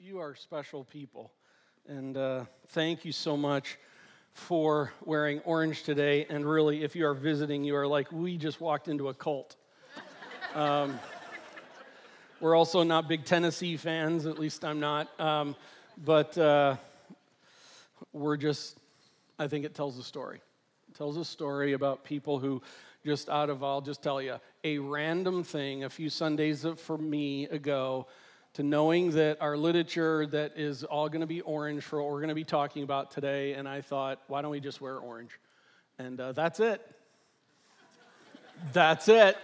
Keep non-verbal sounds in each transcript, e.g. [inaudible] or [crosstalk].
You are special people. And uh, thank you so much for wearing orange today. And really, if you are visiting, you are like, we just walked into a cult. [laughs] Um, we're also not big Tennessee fans, at least I'm not. Um, but uh, we're just, I think it tells a story. It tells a story about people who, just out of, I'll just tell you, a random thing a few Sundays for me ago to knowing that our literature that is all going to be orange for what we're going to be talking about today. And I thought, why don't we just wear orange? And uh, that's it. That's it.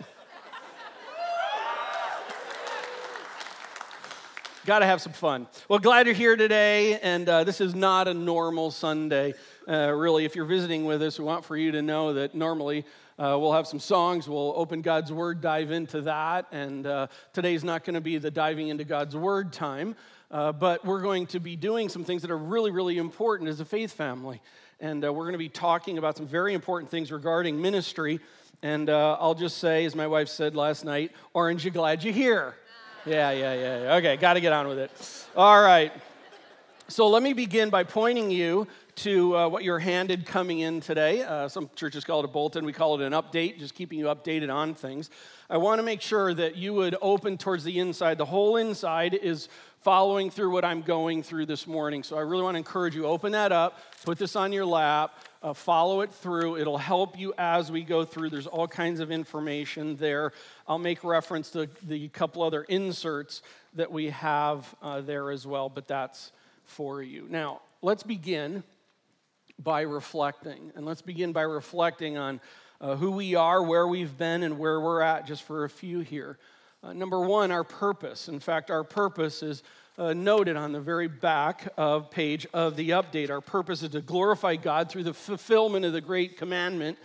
Got to have some fun. Well, glad you're here today. And uh, this is not a normal Sunday. Uh, really, if you're visiting with us, we want for you to know that normally uh, we'll have some songs. We'll open God's Word, dive into that. And uh, today's not going to be the diving into God's Word time, uh, but we're going to be doing some things that are really, really important as a faith family. And uh, we're going to be talking about some very important things regarding ministry. And uh, I'll just say, as my wife said last night, Orange, you glad you're here? [laughs] Yeah, yeah, yeah. yeah. Okay, got to get on with it. All right. So let me begin by pointing you to uh, what you're handed coming in today. Uh, some churches call it a bulletin, we call it an update, just keeping you updated on things. I want to make sure that you would open towards the inside. The whole inside is following through what I'm going through this morning. So I really want to encourage you open that up, put this on your lap, uh, follow it through. It'll help you as we go through. There's all kinds of information there. I'll make reference to the couple other inserts that we have uh, there as well, but that's for you. Now, let's begin by reflecting. And let's begin by reflecting on uh, who we are, where we've been, and where we're at, just for a few here. Uh, number one, our purpose. In fact, our purpose is uh, noted on the very back of page of the update. Our purpose is to glorify God through the fulfillment of the great commandment,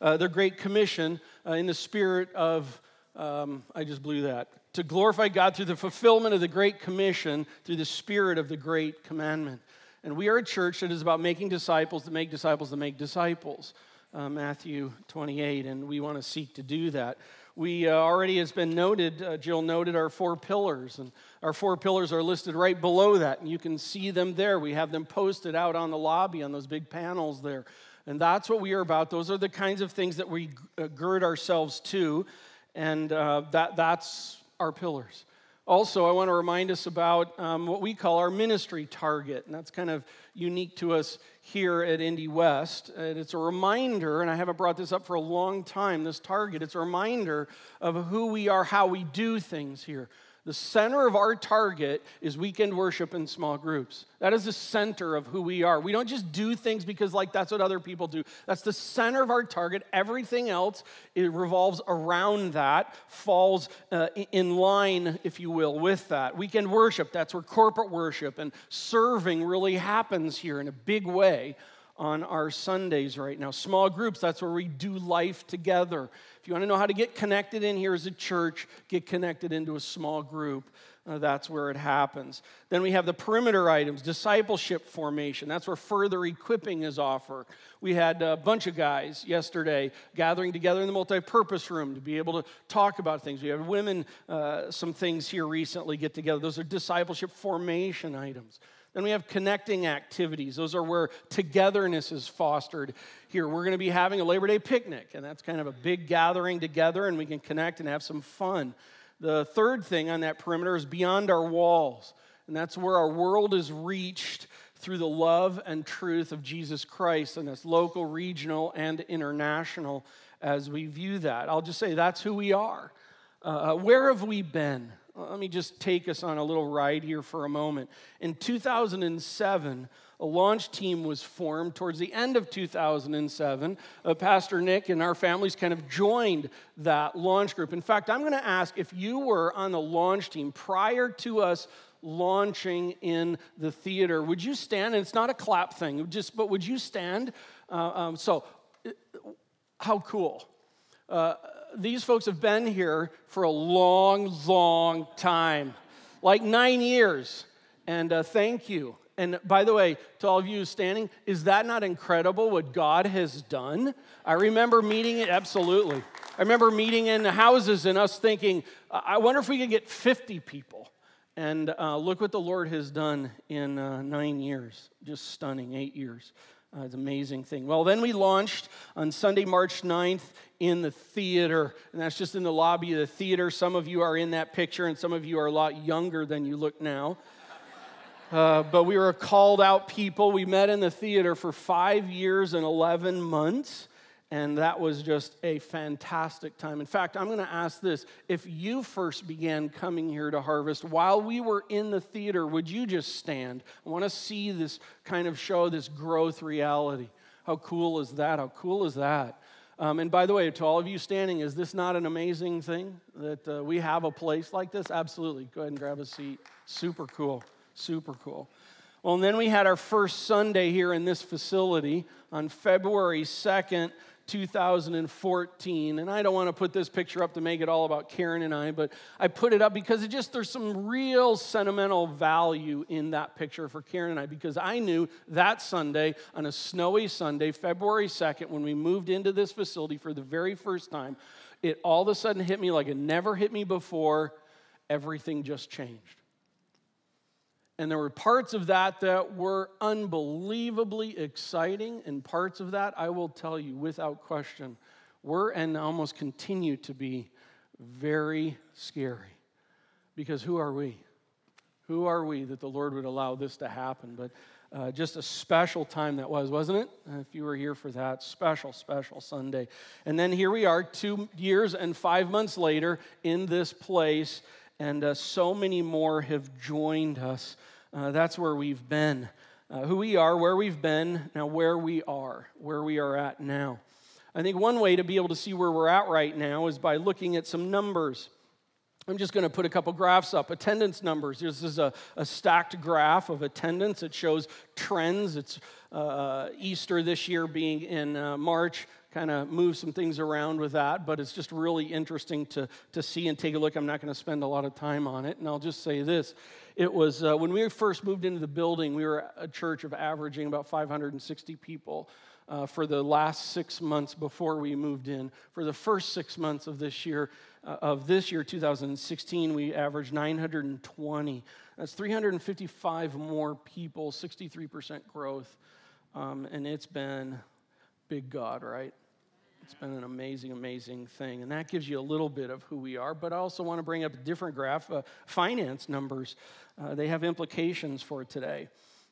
uh, the great commission, uh, in the spirit of, um, I just blew that. To glorify God through the fulfillment of the great commission, through the spirit of the great commandment. And we are a church that is about making disciples that make disciples that make disciples. Uh, Matthew 28, and we want to seek to do that. We uh, already, has been noted, uh, Jill noted our four pillars, and our four pillars are listed right below that, and you can see them there. We have them posted out on the lobby on those big panels there. And that's what we are about. Those are the kinds of things that we uh, gird ourselves to, and uh, that, that's our pillars. Also, I want to remind us about um, what we call our ministry target, and that's kind of unique to us here at Indy West. And it's a reminder, and I haven't brought this up for a long time, this target, it's a reminder of who we are, how we do things here. The center of our target is weekend worship in small groups. That is the center of who we are. We don't just do things because, like, that's what other people do. That's the center of our target. Everything else it revolves around that, falls uh, in line, if you will, with that. Weekend worship, that's where corporate worship and serving really happens here in a big way on our Sundays right now. Small groups, that's where we do life together. If you want to know how to get connected in here as a church, get connected into a small group. Uh, that's where it happens. Then we have the perimeter items, discipleship formation. That's where further equipping is offered. We had a bunch of guys yesterday gathering together in the multi purpose room to be able to talk about things. We have women, uh, some things here recently get together. Those are discipleship formation items. Then we have connecting activities. Those are where togetherness is fostered here. We're going to be having a Labor Day picnic, and that's kind of a big gathering together, and we can connect and have some fun. The third thing on that perimeter is beyond our walls, and that's where our world is reached through the love and truth of Jesus Christ, and that's local, regional, and international as we view that. I'll just say that's who we are. Uh, where have we been? Let me just take us on a little ride here for a moment. In 2007, a launch team was formed towards the end of 2007. Uh, Pastor Nick and our families kind of joined that launch group. In fact, I'm going to ask if you were on the launch team prior to us launching in the theater, would you stand? And it's not a clap thing, just but would you stand? Uh, um, so, uh, how cool. Uh, these folks have been here for a long, long time, like nine years. And uh, thank you. And by the way, to all of you standing, is that not incredible what God has done? I remember meeting it, absolutely. I remember meeting in houses and us thinking, I wonder if we could get 50 people. And uh, look what the Lord has done in uh, nine years. Just stunning, eight years. Uh, it's an amazing thing. Well, then we launched on Sunday, March 9th in the theater. And that's just in the lobby of the theater. Some of you are in that picture, and some of you are a lot younger than you look now. Uh, but we were called out people. We met in the theater for five years and 11 months. And that was just a fantastic time. In fact, I'm going to ask this if you first began coming here to Harvest while we were in the theater, would you just stand? I want to see this kind of show, this growth reality. How cool is that? How cool is that? Um, and by the way, to all of you standing, is this not an amazing thing that uh, we have a place like this? Absolutely. Go ahead and grab a seat. Super cool. Super cool. Well, and then we had our first Sunday here in this facility on February 2nd, 2014. And I don't want to put this picture up to make it all about Karen and I, but I put it up because it just there's some real sentimental value in that picture for Karen and I because I knew that Sunday on a snowy Sunday, February 2nd, when we moved into this facility for the very first time, it all of a sudden hit me like it never hit me before. Everything just changed. And there were parts of that that were unbelievably exciting, and parts of that, I will tell you without question, were and almost continue to be very scary. Because who are we? Who are we that the Lord would allow this to happen? But uh, just a special time that was, wasn't it? Uh, if you were here for that special, special Sunday. And then here we are, two years and five months later in this place and uh, so many more have joined us. Uh, that's where we've been. Uh, who we are, where we've been, now where we are, where we are at now. I think one way to be able to see where we're at right now is by looking at some numbers. I'm just going to put a couple graphs up. Attendance numbers. This is a, a stacked graph of attendance. It shows trends. It's uh, Easter this year being in uh, March kind of move some things around with that, but it's just really interesting to, to see and take a look. I'm not going to spend a lot of time on it, and I'll just say this. It was uh, when we first moved into the building, we were a church of averaging about 560 people. Uh, for the last six months before we moved in. For the first six months of this year, uh, of this year, 2016, we averaged 920. That's 355 more people, 63% growth, um, and it's been big God, right? It's been an amazing, amazing thing. And that gives you a little bit of who we are. But I also want to bring up a different graph uh, finance numbers. Uh, they have implications for today.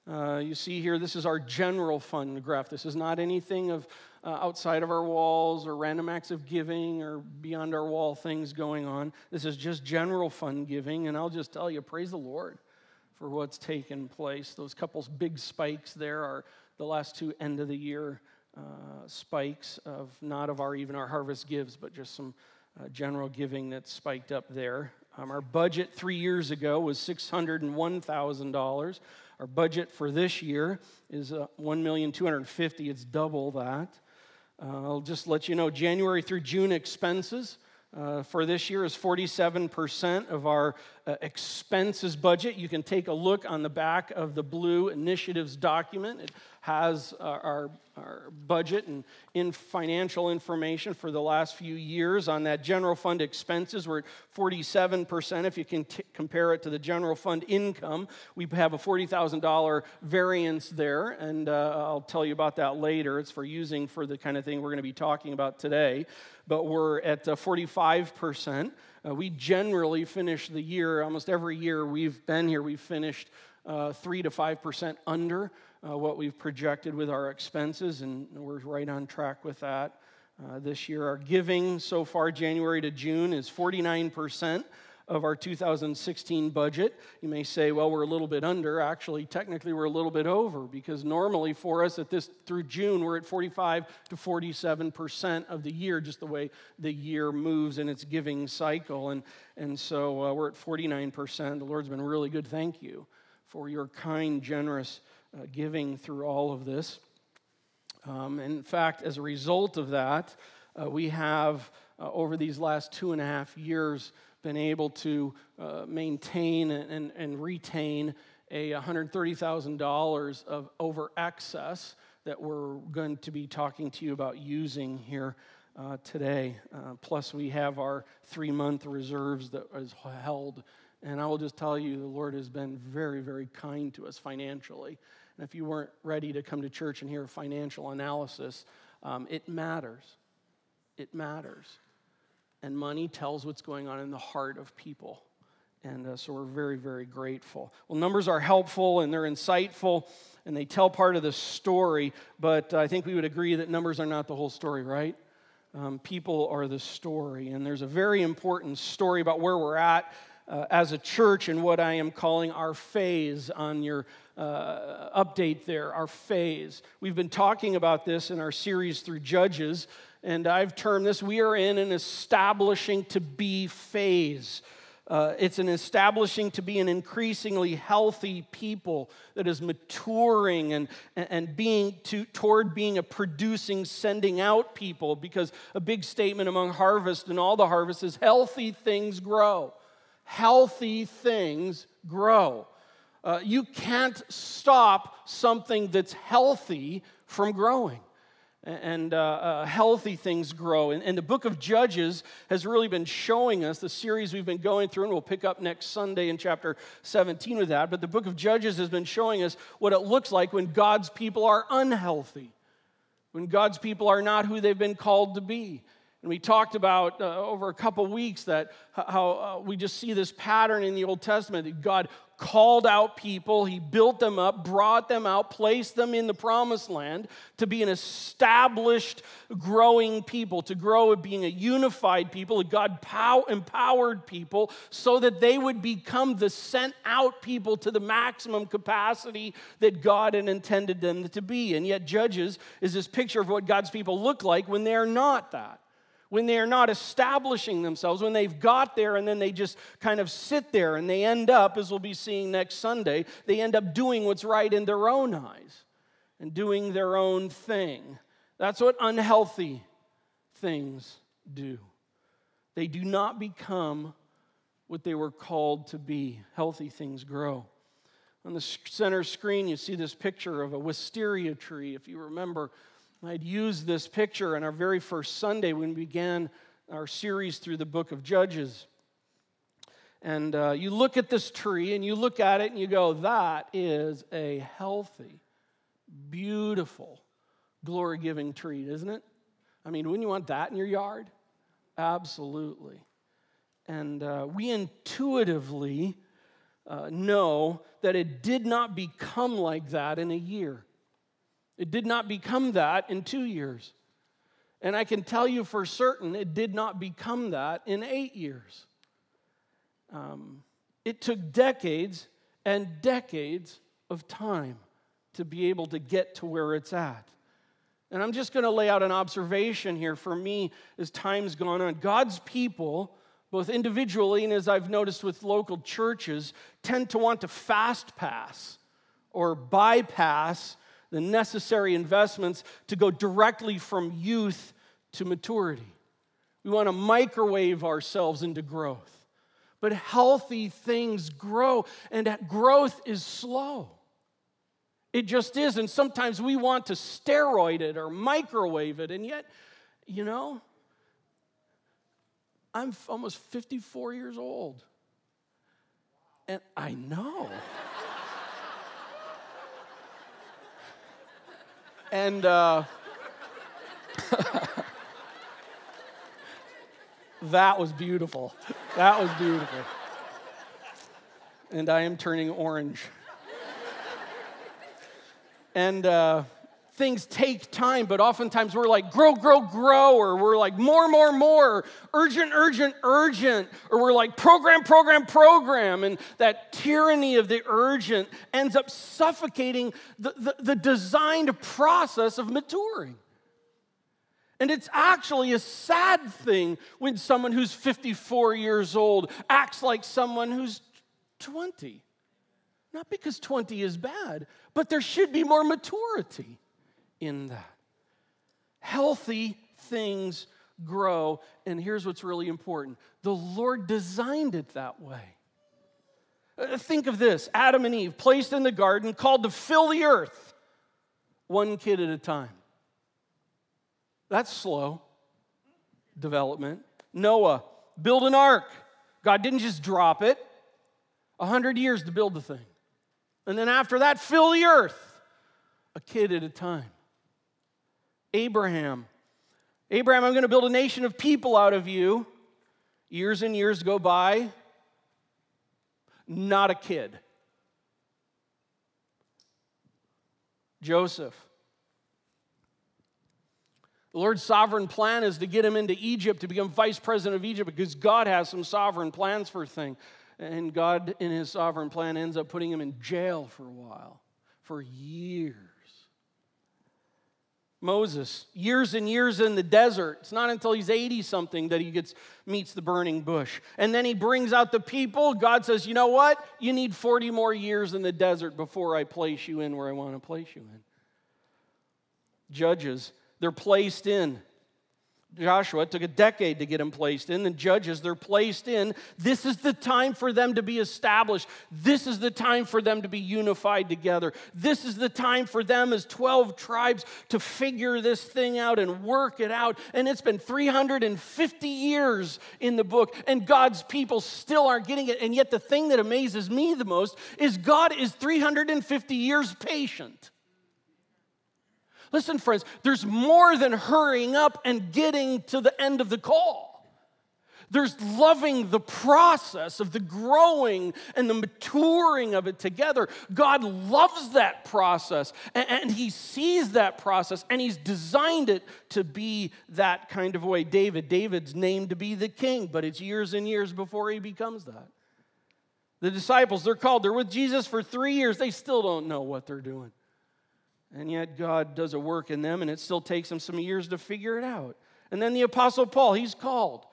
Uh, you see here, this is our general fund graph. This is not anything of uh, outside of our walls or random acts of giving or beyond our wall things going on. This is just general fund giving. And I'll just tell you, praise the Lord for what's taken place. Those couples big spikes there are the last two end of the year uh, spikes of not of our even our harvest gives, but just some uh, general giving that spiked up there. Um, our budget three years ago was $601,000. Our budget for this year is uh, $1,250,000. It's double that. Uh, I'll just let you know January through June expenses uh, for this year is 47% of our uh, expenses budget. You can take a look on the back of the blue initiatives document. It has our, our, our, budget and in financial information for the last few years on that general fund expenses. We're at 47%. If you can t- compare it to the general fund income, we have a $40,000 variance there, and uh, I'll tell you about that later. It's for using for the kind of thing we're going to be talking about today. But we're at uh, 45%. Uh, we generally finish the year, almost every year we've been here, we've finished uh, 3 to 5% under uh, what we've projected with our expenses, and we're right on track with that. Uh, this year, our giving so far, January to June, is 49% of our 2016 budget. You may say, well, we're a little bit under. Actually, technically, we're a little bit over because normally for us at this through June, we're at 45 to 47% of the year, just the way the year moves in its giving cycle. And, and so uh, we're at 49%. The Lord's been really good. Thank you for your kind, generous uh, giving through all of this. Um, in fact, as a result of that, uh, we have uh, over these last two and a half years been able to uh, maintain and, and retain a $130,000 of over excess that we're going to be talking to you about using here uh, today. Uh, plus, we have our three month reserves that is held And I will just tell you, the Lord has been very, very kind to us financially. And if you weren't ready to come to church and hear a financial analysis, um, it matters. It matters. And money tells what's going on in the heart of people. And uh, so we're very, very grateful. Well, numbers are helpful and they're insightful and they tell part of the story, but I think we would agree that numbers are not the whole story, right? Um, people are the story. And there's a very important story about where we're at uh, as a church in what I am calling our phase on your uh, update there, our phase. We've been talking about this in our series through Judges, and I've termed this we are in an establishing to be phase. Uh, it's an establishing to be an increasingly healthy people that is maturing and, and being to, toward being a producing, sending out people. Because a big statement among harvest and all the harvest is healthy things grow. Healthy things grow. Uh, you can't stop something that's healthy from growing and uh, uh, healthy things grow. And, and, the book of Judges has really been showing us the series we've been going through, and we'll pick up next Sunday in chapter 17 with that. But the book of Judges has been showing us what it looks like when God's people are unhealthy, when God's people are not who they've been called to be. And we talked about uh, over a couple weeks that how uh, we just see this pattern in the Old Testament. That God called out people, he built them up, brought them out, placed them in the promised land to be an established, growing people, to grow at being a unified people, a God pow- empowered people, so that they would become the sent out people to the maximum capacity that God had intended them to be. And yet, Judges is this picture of what God's people look like when they're not that when they are not establishing themselves, when they've got there and then they just kind of sit there and they end up, as we'll be seeing next Sunday, they end up doing what's right in their own eyes and doing their own thing. That's what unhealthy things do. They do not become what they were called to be. Healthy things grow. On the center screen, you see this picture of a wisteria tree. If you remember, I'd used this picture on our very first Sunday when we began our series through the book of Judges. And uh, you look at this tree and you look at it and you go, that is a healthy, beautiful, glory giving tree, isn't it? I mean, wouldn't you want that in your yard? Absolutely. And uh, we intuitively uh, know that it did not become like that in a year. It did not become that in two years. And I can tell you for certain it did not become that in eight years. Um, it took decades and decades of time to be able to get to where it's at. And I'm just going to lay out an observation here for me as time's gone on. God's people, both individually and as I've noticed with local churches, tend to want to fast pass or bypass the necessary investments to go directly from youth to maturity. We want to microwave ourselves into growth. But healthy things grow, and that growth is slow. It just is. And sometimes we want to steroid it or microwave it. And yet, you know, I'm almost 54 years old. And I know. And uh, that was beautiful. That was beautiful. And I am turning orange. And uh, things take time, but oftentimes we're like, grow, grow, grow, or we're like, more, more, more, urgent, urgent, urgent, or we're like, program, program, program. And that tyranny of the urgent ends up suffocating the, the, the designed process of maturing. And it's actually a sad thing when someone who's 54 years old acts like someone who's 20. Not because 20 is bad, but there should be more maturity in that. Healthy things grow, and here's what's really important the Lord designed it that way. Uh, think of this Adam and Eve placed in the garden, called to fill the earth, one kid at a time. That's slow development. Noah, build an ark. God didn't just drop it, A hundred years to build the thing. And then after that, fill the earth, a kid at a time. Abraham. Abraham, I'm going to build a nation of people out of you. Years and years go by, not a kid. Joseph. The Lord's sovereign plan is to get him into Egypt to become vice president of Egypt because God has some sovereign plans for a thing. And God, in his sovereign plan, ends up putting him in jail for a while, for years. Moses, years and years in the desert. It's not until he's 80 something that he gets meets the burning bush. And then he brings out the people. God says, "You know what? You need 40 more years in the desert before I place you in where I want to place you in." Judges, they're placed in. Joshua, it took a decade to get them placed in. The judges, they're placed in. This is the time for them to be established. This is the time for them to be unified together. This is the time for them as 12 tribes to figure this thing out and work it out. And it's been 350 years in the book, and God's people still aren't getting it. And yet, the thing that amazes me the most is God is 350 years patient. Listen, friends, there's more than hurrying up and getting to the end of the call. There's loving the process of the growing and the maturing of it together. God loves that process and, He sees that process and He's designed it to be that kind of way. David, David's named to be the king, but it's years and years before he becomes that. The disciples, they're called, they're with Jesus for three years. They still don't know what they're doing. And yet God does a work in them, and it still takes them some years to figure it out. And then the Apostle Paul, he's called.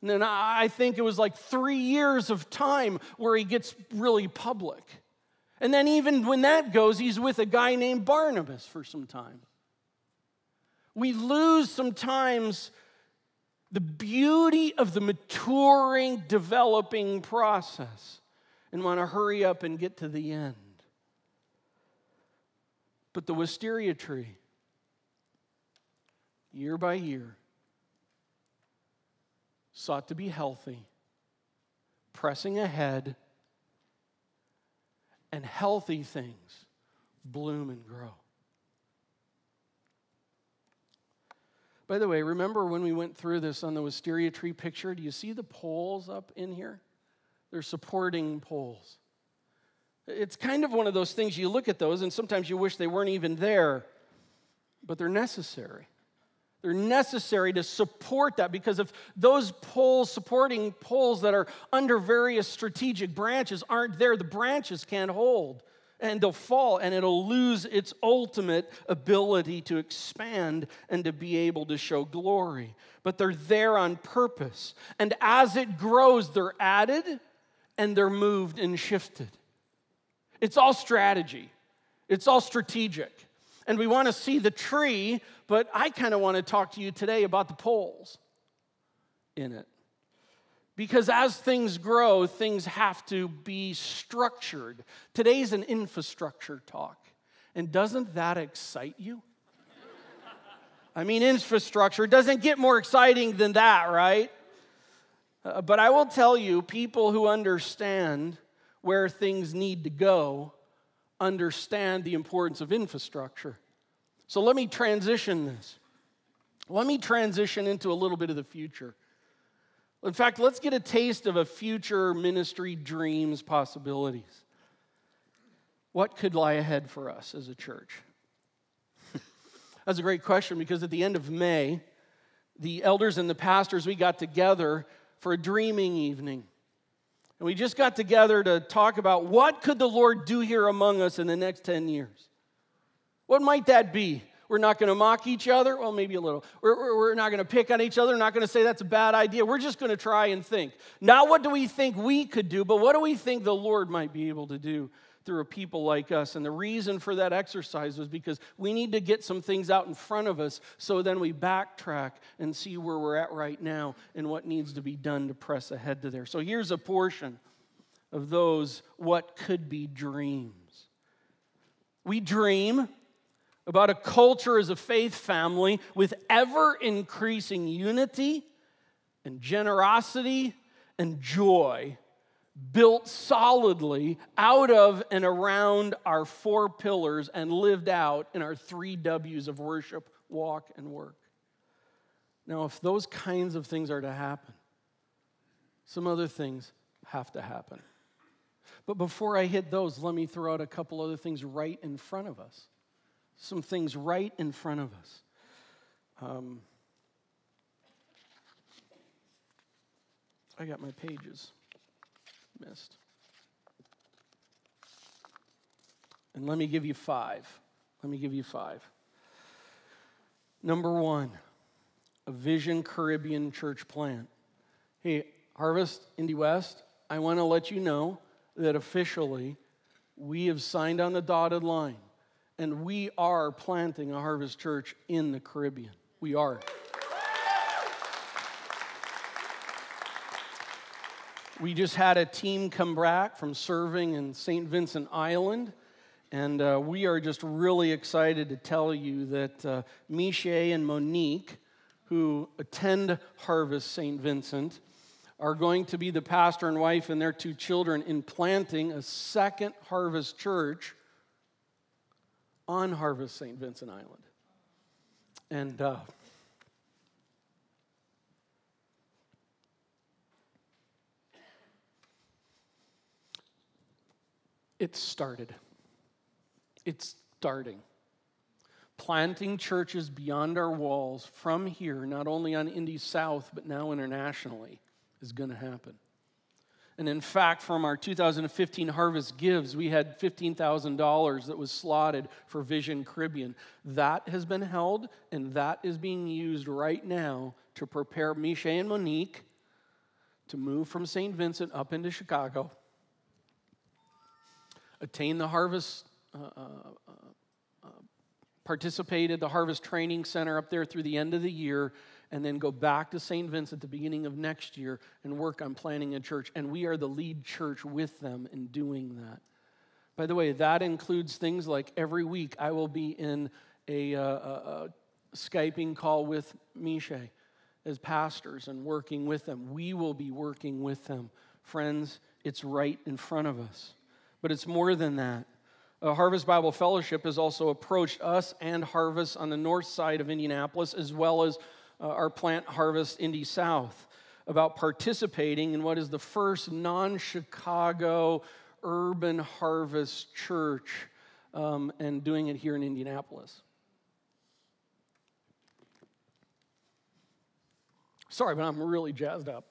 And then I think it was like three years of time where he gets really public. And then, even when that goes, he's with a guy named Barnabas for some time. We lose sometimes the beauty of the maturing, developing process and want to hurry up and get to the end. But the wisteria tree, year by year, sought to be healthy, pressing ahead, and healthy things bloom and grow. By the way, remember when we went through this on the wisteria tree picture? Do you see the poles up in here? They're supporting poles. It's kind of one of those things you look at those, and sometimes you wish they weren't even there, but they're necessary. They're necessary to support that because if those poles, supporting poles that are under various strategic branches, aren't there, the branches can't hold and they'll fall and it'll lose its ultimate ability to expand and to be able to show glory. But they're there on purpose. And as it grows, they're added and they're moved and shifted. It's all strategy, it's all strategic. And we want to see the tree, but I kind of want to talk to you today about the poles in it. Because as things grow, things have to be structured. Today's an infrastructure talk. And doesn't that excite you? I mean, infrastructure doesn't get more exciting than that, right? Uh, but I will tell you, people who understand where things need to go understand the importance of infrastructure. So let me transition this. Let me transition into a little bit of the future. In fact, let's get a taste of a future ministry dreams possibilities. What could lie ahead for us as a church? [laughs] That's a great question because at the end of May, the elders and the pastors, we got together for a dreaming evening. And we just got together to talk about what could the Lord do here among us in the next 10 years? What might that be? We're not going to mock each other. Well, maybe a little. We're, we're, not going to pick on each other. We're not going to say that's a bad idea. We're just going to try and think. Not what do we think we could do, but what do we think the Lord might be able to do through a people like us. And the reason for that exercise was because we need to get some things out in front of us so then we backtrack and see where we're at right now and what needs to be done to press ahead to there. So here's a portion of those what could be dreams. We dream about a culture as a faith family with ever increasing unity and generosity and joy built solidly out of and around our four pillars and lived out in our three W's of worship, walk, and work. Now, if those kinds of things are to happen, some other things have to happen. But before I hit those, let me throw out a couple other things right in front of us. Some things right in front of us. Um, I got my pages missed. And let me give you five. Let me give you five. Number one, a Vision Caribbean church plant. Hey, Harvest Indy West, I want to let you know that officially we have signed on the dotted line and we are planting a Harvest Church in the Caribbean. We are. We just had a team come back from serving in St. Vincent Island, and uh, we are just really excited to tell you that uh, Miche and Monique, who attend Harvest St. Vincent, are going to be the pastor and wife and their two children in planting a second Harvest church on Harvest St. Vincent Island. And uh, It started. It's starting. Planting churches beyond our walls from here, not only on Indy South, but now internationally, is going to happen. And in fact, from our 2015 Harvest Gives, we had $15,000 that was slotted for Vision Caribbean. That has been held, and that is being used right now to prepare Miche and Monique to move from St. Vincent up into Chicago attain the harvest, uh, uh, uh, uh, participated the harvest training center up there through the end of the year, and then go back to St. Vincent at the beginning of next year and work on planning a church. And we are the lead church with them in doing that. By the way, that includes things like every week I will be in a, uh, a, a Skyping call with Miche as pastors and working with them. We will be working with them. Friends, it's right in front of us. But it's more than that. Harvest Bible Fellowship has also approached us and Harvest on the north side of Indianapolis, as well as uh, our plant Harvest Indy South, about participating in what is the first non Chicago urban harvest church um, and doing it here in Indianapolis. Sorry, but I'm really jazzed up.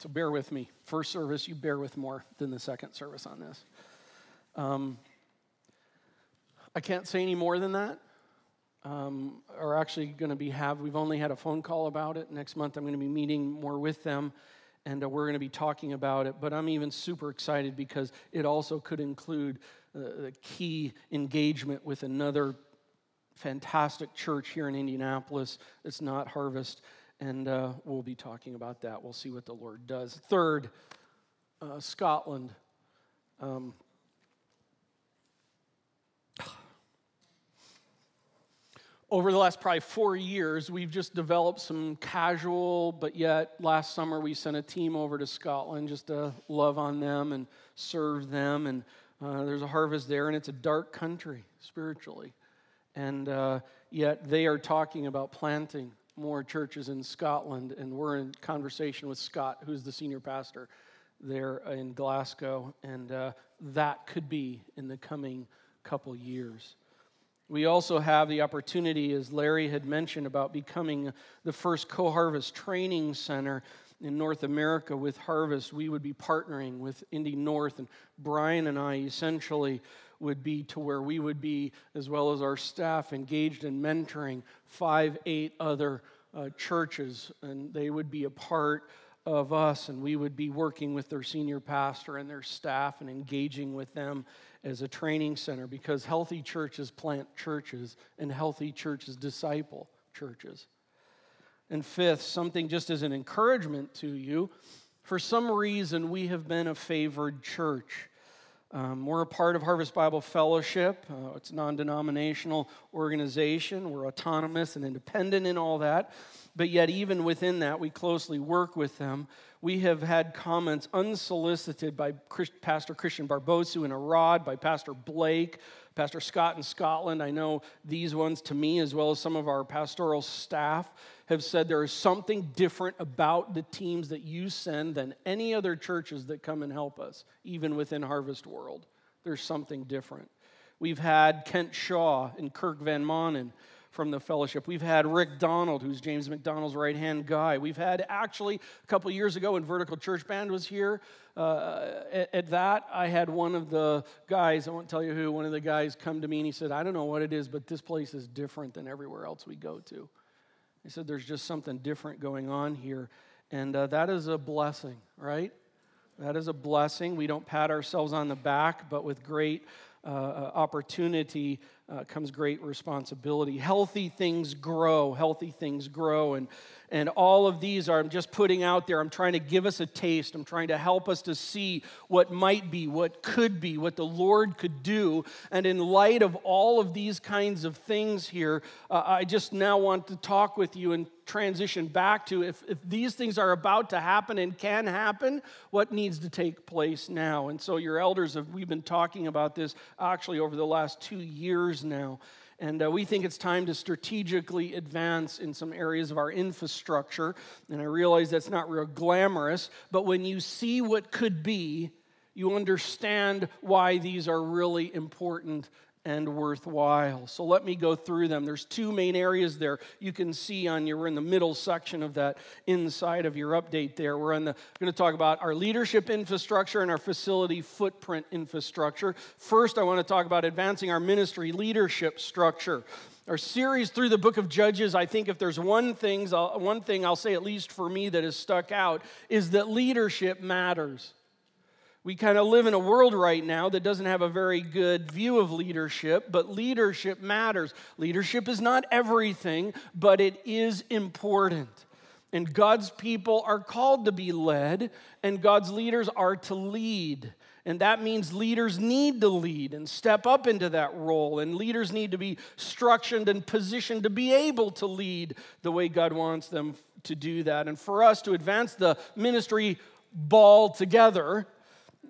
So bear with me. First service, you bear with more than the second service on this. Um, I can't say any more than that. Um, are actually going to be have we've only had a phone call about it next month i'm going to be meeting more with them and uh, we're going to be talking about it but i'm even super excited because it also could include uh, the key engagement with another fantastic church here in indianapolis it's not harvest and uh, we'll be talking about that. We'll see what the Lord does. Third, uh, Scotland. Um, over the last probably four years, we've just developed some casual, but yet last summer we sent a team over to Scotland just to love on them and serve them. And uh, there's a harvest there, and it's a dark country spiritually. And uh, yet they are talking about planting more churches in Scotland, and we're in conversation with Scott, who's the senior pastor there in Glasgow, and uh, that could be in the coming couple years. We also have the opportunity, as Larry had mentioned, about becoming the first co harvest training center in North America with Harvest. We would be partnering with Indy North, and Brian and I essentially would be to where we would be, as well as our staff, engaged in mentoring five, eight other uh, churches, and they would be a part of us, and we would be working with their senior pastor and their staff and engaging with them as a training center because healthy churches plant churches and healthy churches disciple churches. And fifth, something just as an encouragement to you, for some reason we have been a favored church. Um, we're a part of Harvest Bible Fellowship. Uh, it's a non denominational organization. We're autonomous and independent in all that. but yet, even within that, we closely work with them. We have had comments unsolicited by Pastor Christian Barbosu in Arad, by Pastor Blake, Pastor Scott in Scotland. I know these ones to me, as well as some of our pastoral staff, have said there is something different about the teams that you send than any other churches that come and help us, even within Harvest World. There's something different. We've had Kent Shaw and Kirk Van Manen from the fellowship. We've had Rick Donald, who's James MacDonald's right hand guy. We've had actually a couple years ago when Vertical Church Band was here. Uh, at, at, that, I had one of the guys, I won't tell you who, one of the guys come to me and he said, I don't know what it is, but this place is different than everywhere else we go to. He said, There's just something different going on here. And uh, that is a blessing, right? That is a blessing. We don't pat ourselves on the back, but with great uh, uh opportunity, uh, comes great responsibility. Healthy things grow, healthy things grow. And, and all of these are, I'm just putting out there, I'm trying to give us a taste. I'm trying to help us to see what might be, what could be, what the Lord could do. And in light of all of these kinds of things here, uh, I just now want to talk with you and transition back to if, if these things are about to happen and can happen, what needs to take place now? And so, your elders have, we've been talking about this actually over the last two years now. And uh, we think it's time to strategically advance in some areas of our infrastructure. And I realize that's not real glamorous, but when you see what could be, you understand why these are really important and worthwhile. So let me go through them. There's two main areas there you can see on your, we're in the middle section of that inside of your update there. We're on the, going to talk about our leadership infrastructure and our facility footprint infrastructure. First, I want to talk about advancing our ministry leadership structure. Our series through the book of Judges, I think if there's one, things, uh, one thing I'll say, at least for me, that has stuck out, is that leadership matters. We kind of live in a world right now that doesn't have a very good view of leadership, but leadership matters. Leadership is not everything, but it is important. And God's people are called to be led, and God's leaders are to lead. And that means leaders need to lead and step up into that role. And leaders need to be structured and positioned to be able to lead the way God wants them to do that. And for us to advance the ministry ball together,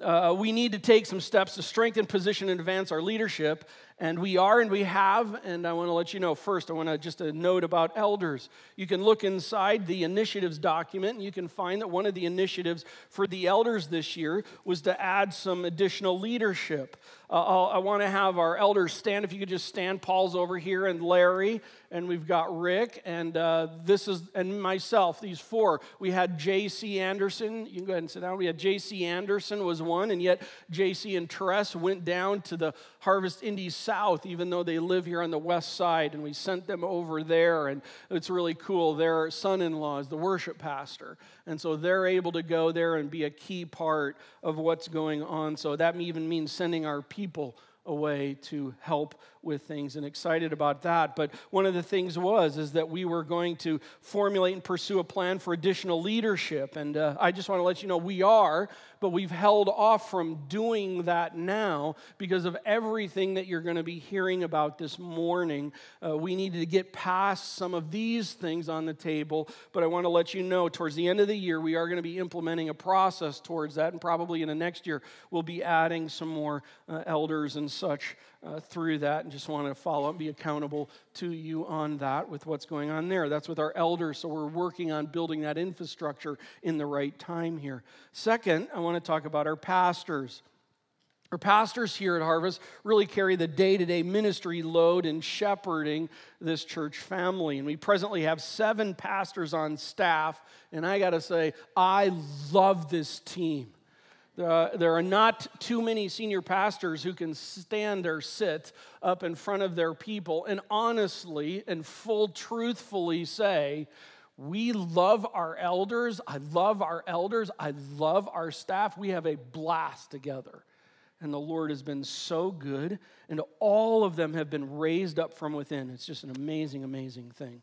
uh, we need to take some steps to strengthen, position, and advance our leadership. And we are and we have. And I want to let you know first, I want to just a note about elders. You can look inside the initiatives document and you can find that one of the initiatives for the elders this year was to add some additional leadership. Uh, I want to have our elders stand. If you could just stand, Paul's over here, and Larry, and we've got Rick, and uh, this is, and myself, these four. We had J.C. Anderson. You can go ahead and sit down. We had J.C. Anderson was one, and yet J.C. and Tress went down to the Harvest Indies South, even though they live here on the west side, and we sent them over there, and it's really cool. Their son in law is the worship pastor, and so they're able to go there and be a key part of what's going on. So that even means sending our people away to help with things and excited about that. But one of the things was is that we were going to formulate and pursue a plan for additional leadership. And uh, i just want to let you know we are but we've held off from doing that now because of everything that you're going to be hearing about this morning. Uh, we needed to get past some of these things on the table but i want to let you know towards the end of the year we are going to be implementing a process towards that and probably in the next year we'll be adding some more uh, elders and such uh, through that and just want to follow up, be accountable to you on that with what's going on there. That's with our elders, so we're working on building that infrastructure in the right time here. Second, I want to talk about our pastors. Our pastors here at Harvest really carry the day to day ministry load in shepherding this church family. And we presently have seven pastors on staff. And I got to say, I love this team. Uh, there are not too many senior pastors who can stand or sit up in front of their people and honestly and full truthfully say, we love our elders. I love our elders. I love our staff. We have a blast together. And the Lord has been so good, and all of them have been raised up from within. It's just an amazing, amazing thing.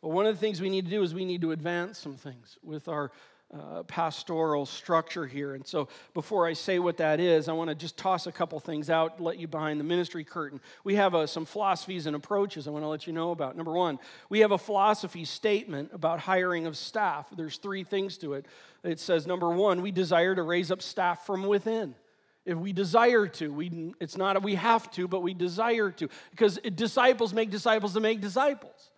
Well, one of the things we need to do is we need to advance some things with our uh, pastoral structure here. And so, before I say what that is, I want to just toss a couple things out, let you behind the ministry curtain. We have uh, some philosophies and approaches I want to let you know about. Number one, we have a philosophy statement about hiring of staff. There's three things to it. It says, number one, we desire to raise up staff from within. If we desire to, we, it's not we have to, but we desire to. Because disciples make disciples to make disciples.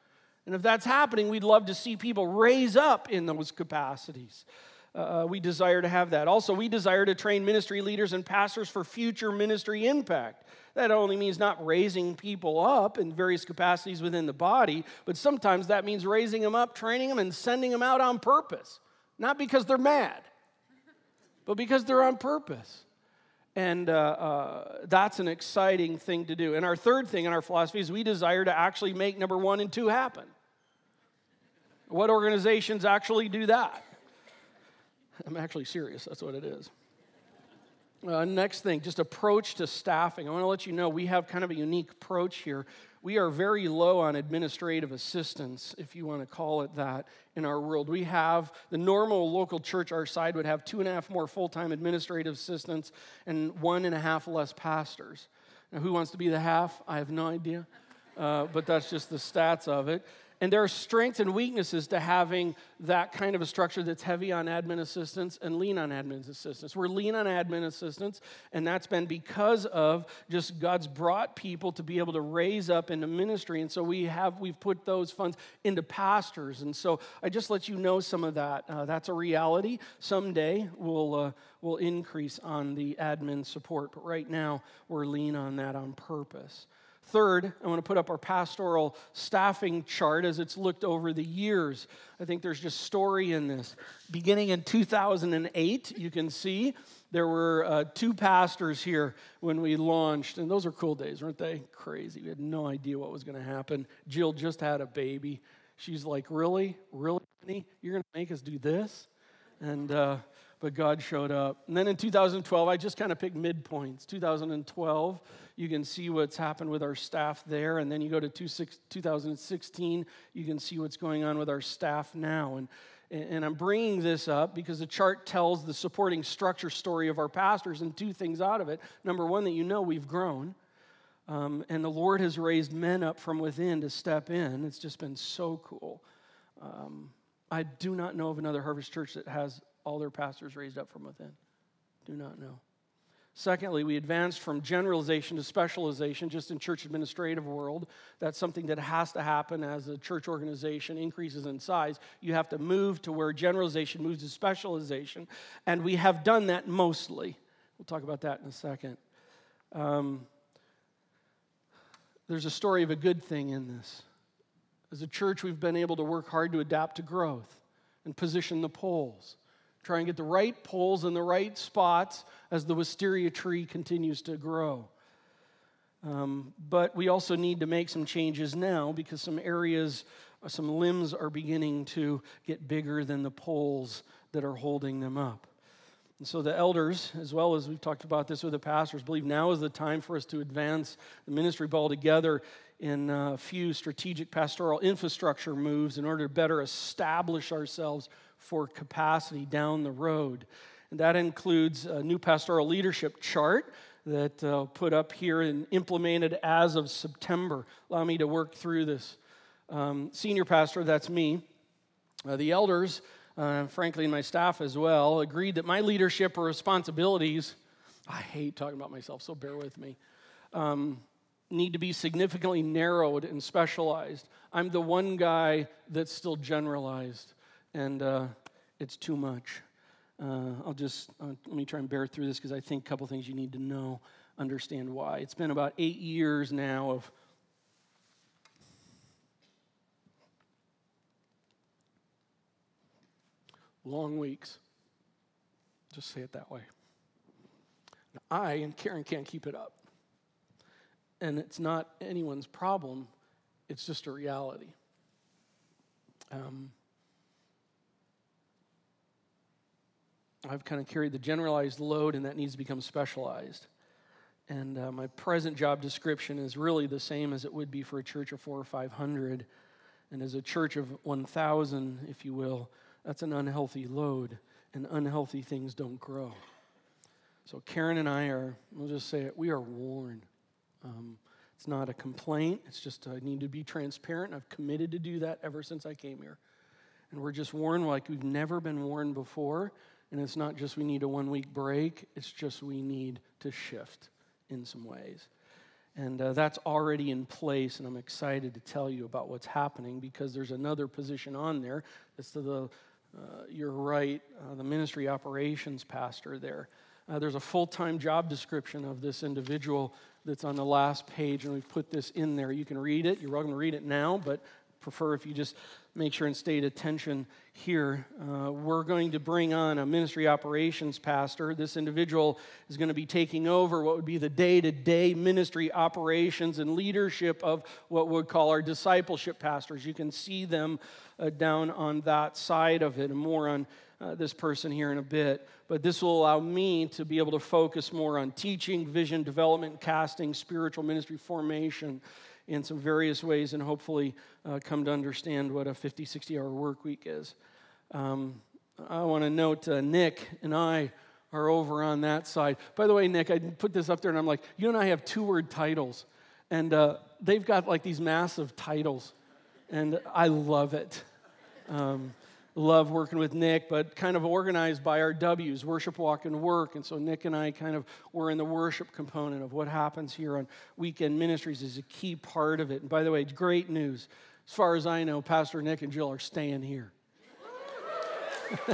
And if that's happening, we'd love to see people raise up in those capacities. Uh, uh, we desire to have that. Also, we desire to train ministry leaders and pastors for future ministry impact. That only means not raising people up in various capacities within the body, but sometimes that means raising them up, training them, and sending them out on purpose. Not because they're mad, but because they're on purpose. And uh, uh, that's an exciting thing to do. And our third thing in our philosophy is we desire to actually make number one and two happen. What organizations actually do that? I'm actually serious, that's what it is. Uh, next thing, just approach to staffing. I want to let you know we have kind of a unique approach here. We are very low on administrative assistance, if you want to call it that, in our world. We have the normal local church our side would have two and a half more full time administrative assistants and one and a half less pastors. Now, who wants to be the half? I have no idea, uh, but that's just the stats of it. And there are strengths and weaknesses to having that kind of a structure that's heavy on admin assistance and lean on admin assistance. We're lean on admin assistance, and that's been because of just God's brought people to be able to raise up into ministry. And so we have we've put those funds into pastors. And so I just let you know some of that. Uh, that's a reality. Someday we'll uh, we'll increase on the admin support, but right now we're lean on that on purpose. Third, I want to put up our pastoral staffing chart as it's looked over the years. I think there's just story in this. Beginning in 2008, you can see there were uh, two pastors here when we launched, and those are cool days, weren't they? Crazy. We had no idea what was going to happen. Jill just had a baby. She's like, Really? Really? You're going to make us do this? And, uh, but God showed up. And then in 2012, I just kind of picked midpoints. 2012, you can see what's happened with our staff there. And then you go to 2016, you can see what's going on with our staff now. And, and I'm bringing this up because the chart tells the supporting structure story of our pastors and two things out of it. Number one, that you know we've grown. Um, and the Lord has raised men up from within to step in. It's just been so cool. Um, I do not know of another Harvest Church that has all their pastors raised up from within? Do not know. Secondly, we advanced from generalization to specialization just in church administrative world. That's something that has to happen as a church organization increases in size. You have to move to where generalization moves to specialization. And we have done that mostly. We'll talk about that in a second. Um, there's a story of a good thing in this. As a church, we've been able to work hard to adapt to growth and position the poles Try and get the right poles in the right spots as the wisteria tree continues to grow. Um, but we also need to make some changes now because some areas, some limbs are beginning to get bigger than the poles that are holding them up. And so the elders, as well as we've talked about this with the pastors, believe now is the time for us to advance the ministry ball together in a few strategic pastoral infrastructure moves in order to better establish ourselves for capacity down the road. And that includes a new pastoral leadership chart that uh, put up here and implemented as of September. Allow me to work through this. Um, senior pastor, that's me. Uh, the elders, uh, frankly, and my staff as well, agreed that my leadership or responsibilities, I hate talking about myself, so bear with me, um, need to be significantly narrowed and specialized. I'm the one guy that's still generalized and uh, it's too much. Uh, I'll just uh, let me try and bear through this because I think a couple things you need to know, understand why. It's been about eight years now of long weeks. Just say it that way. I and Karen can't keep it up. And it's not anyone's problem, it's just a reality. Um, I've kind of carried the generalized load, and that needs to become specialized. And uh, my present job description is really the same as it would be for a church of four or five hundred. And as a church of 1,000, if you will, that's an unhealthy load, and unhealthy things don't grow. So, Karen and I are, we'll just say it, we are worn. Um, it's not a complaint, it's just I need to be transparent. I've committed to do that ever since I came here. And we're just worn like we've never been worn before. And it's not just we need a one week break, it's just we need to shift in some ways. And uh, that's already in place, and I'm excited to tell you about what's happening because there's another position on there. It's to the, uh, you're right, uh, the ministry operations pastor there. Uh, there's a full time job description of this individual that's on the last page, and we've put this in there. You can read it. You're welcome to read it now, but prefer if you just make sure and stay attention here. Uh, we're going to bring on a ministry operations pastor. This individual is going to be taking over what would be the day to day ministry operations and leadership of what we'll call our discipleship pastors. You can see them uh, down on that side of it, and more on uh, this person here in a bit. But this will allow me to be able to focus more on teaching, vision development, casting, spiritual ministry formation in some various ways and hopefully uh, come to understand what a 50, 60 hour work week is. Um, I want to note uh, Nick and I are over on that side. By the way, Nick, I put this up there and I'm like, you and I have two word titles. And uh, they've got like these massive titles. And I love it. Um, love working with Nick, but kind of organized by our W's, worship, walk, and work. And so Nick and I kind of were in the worship component of what happens here on weekend ministries is a key part of it. And by the way, great news. As far as I know, Pastor Nick and Jill are staying here. [laughs]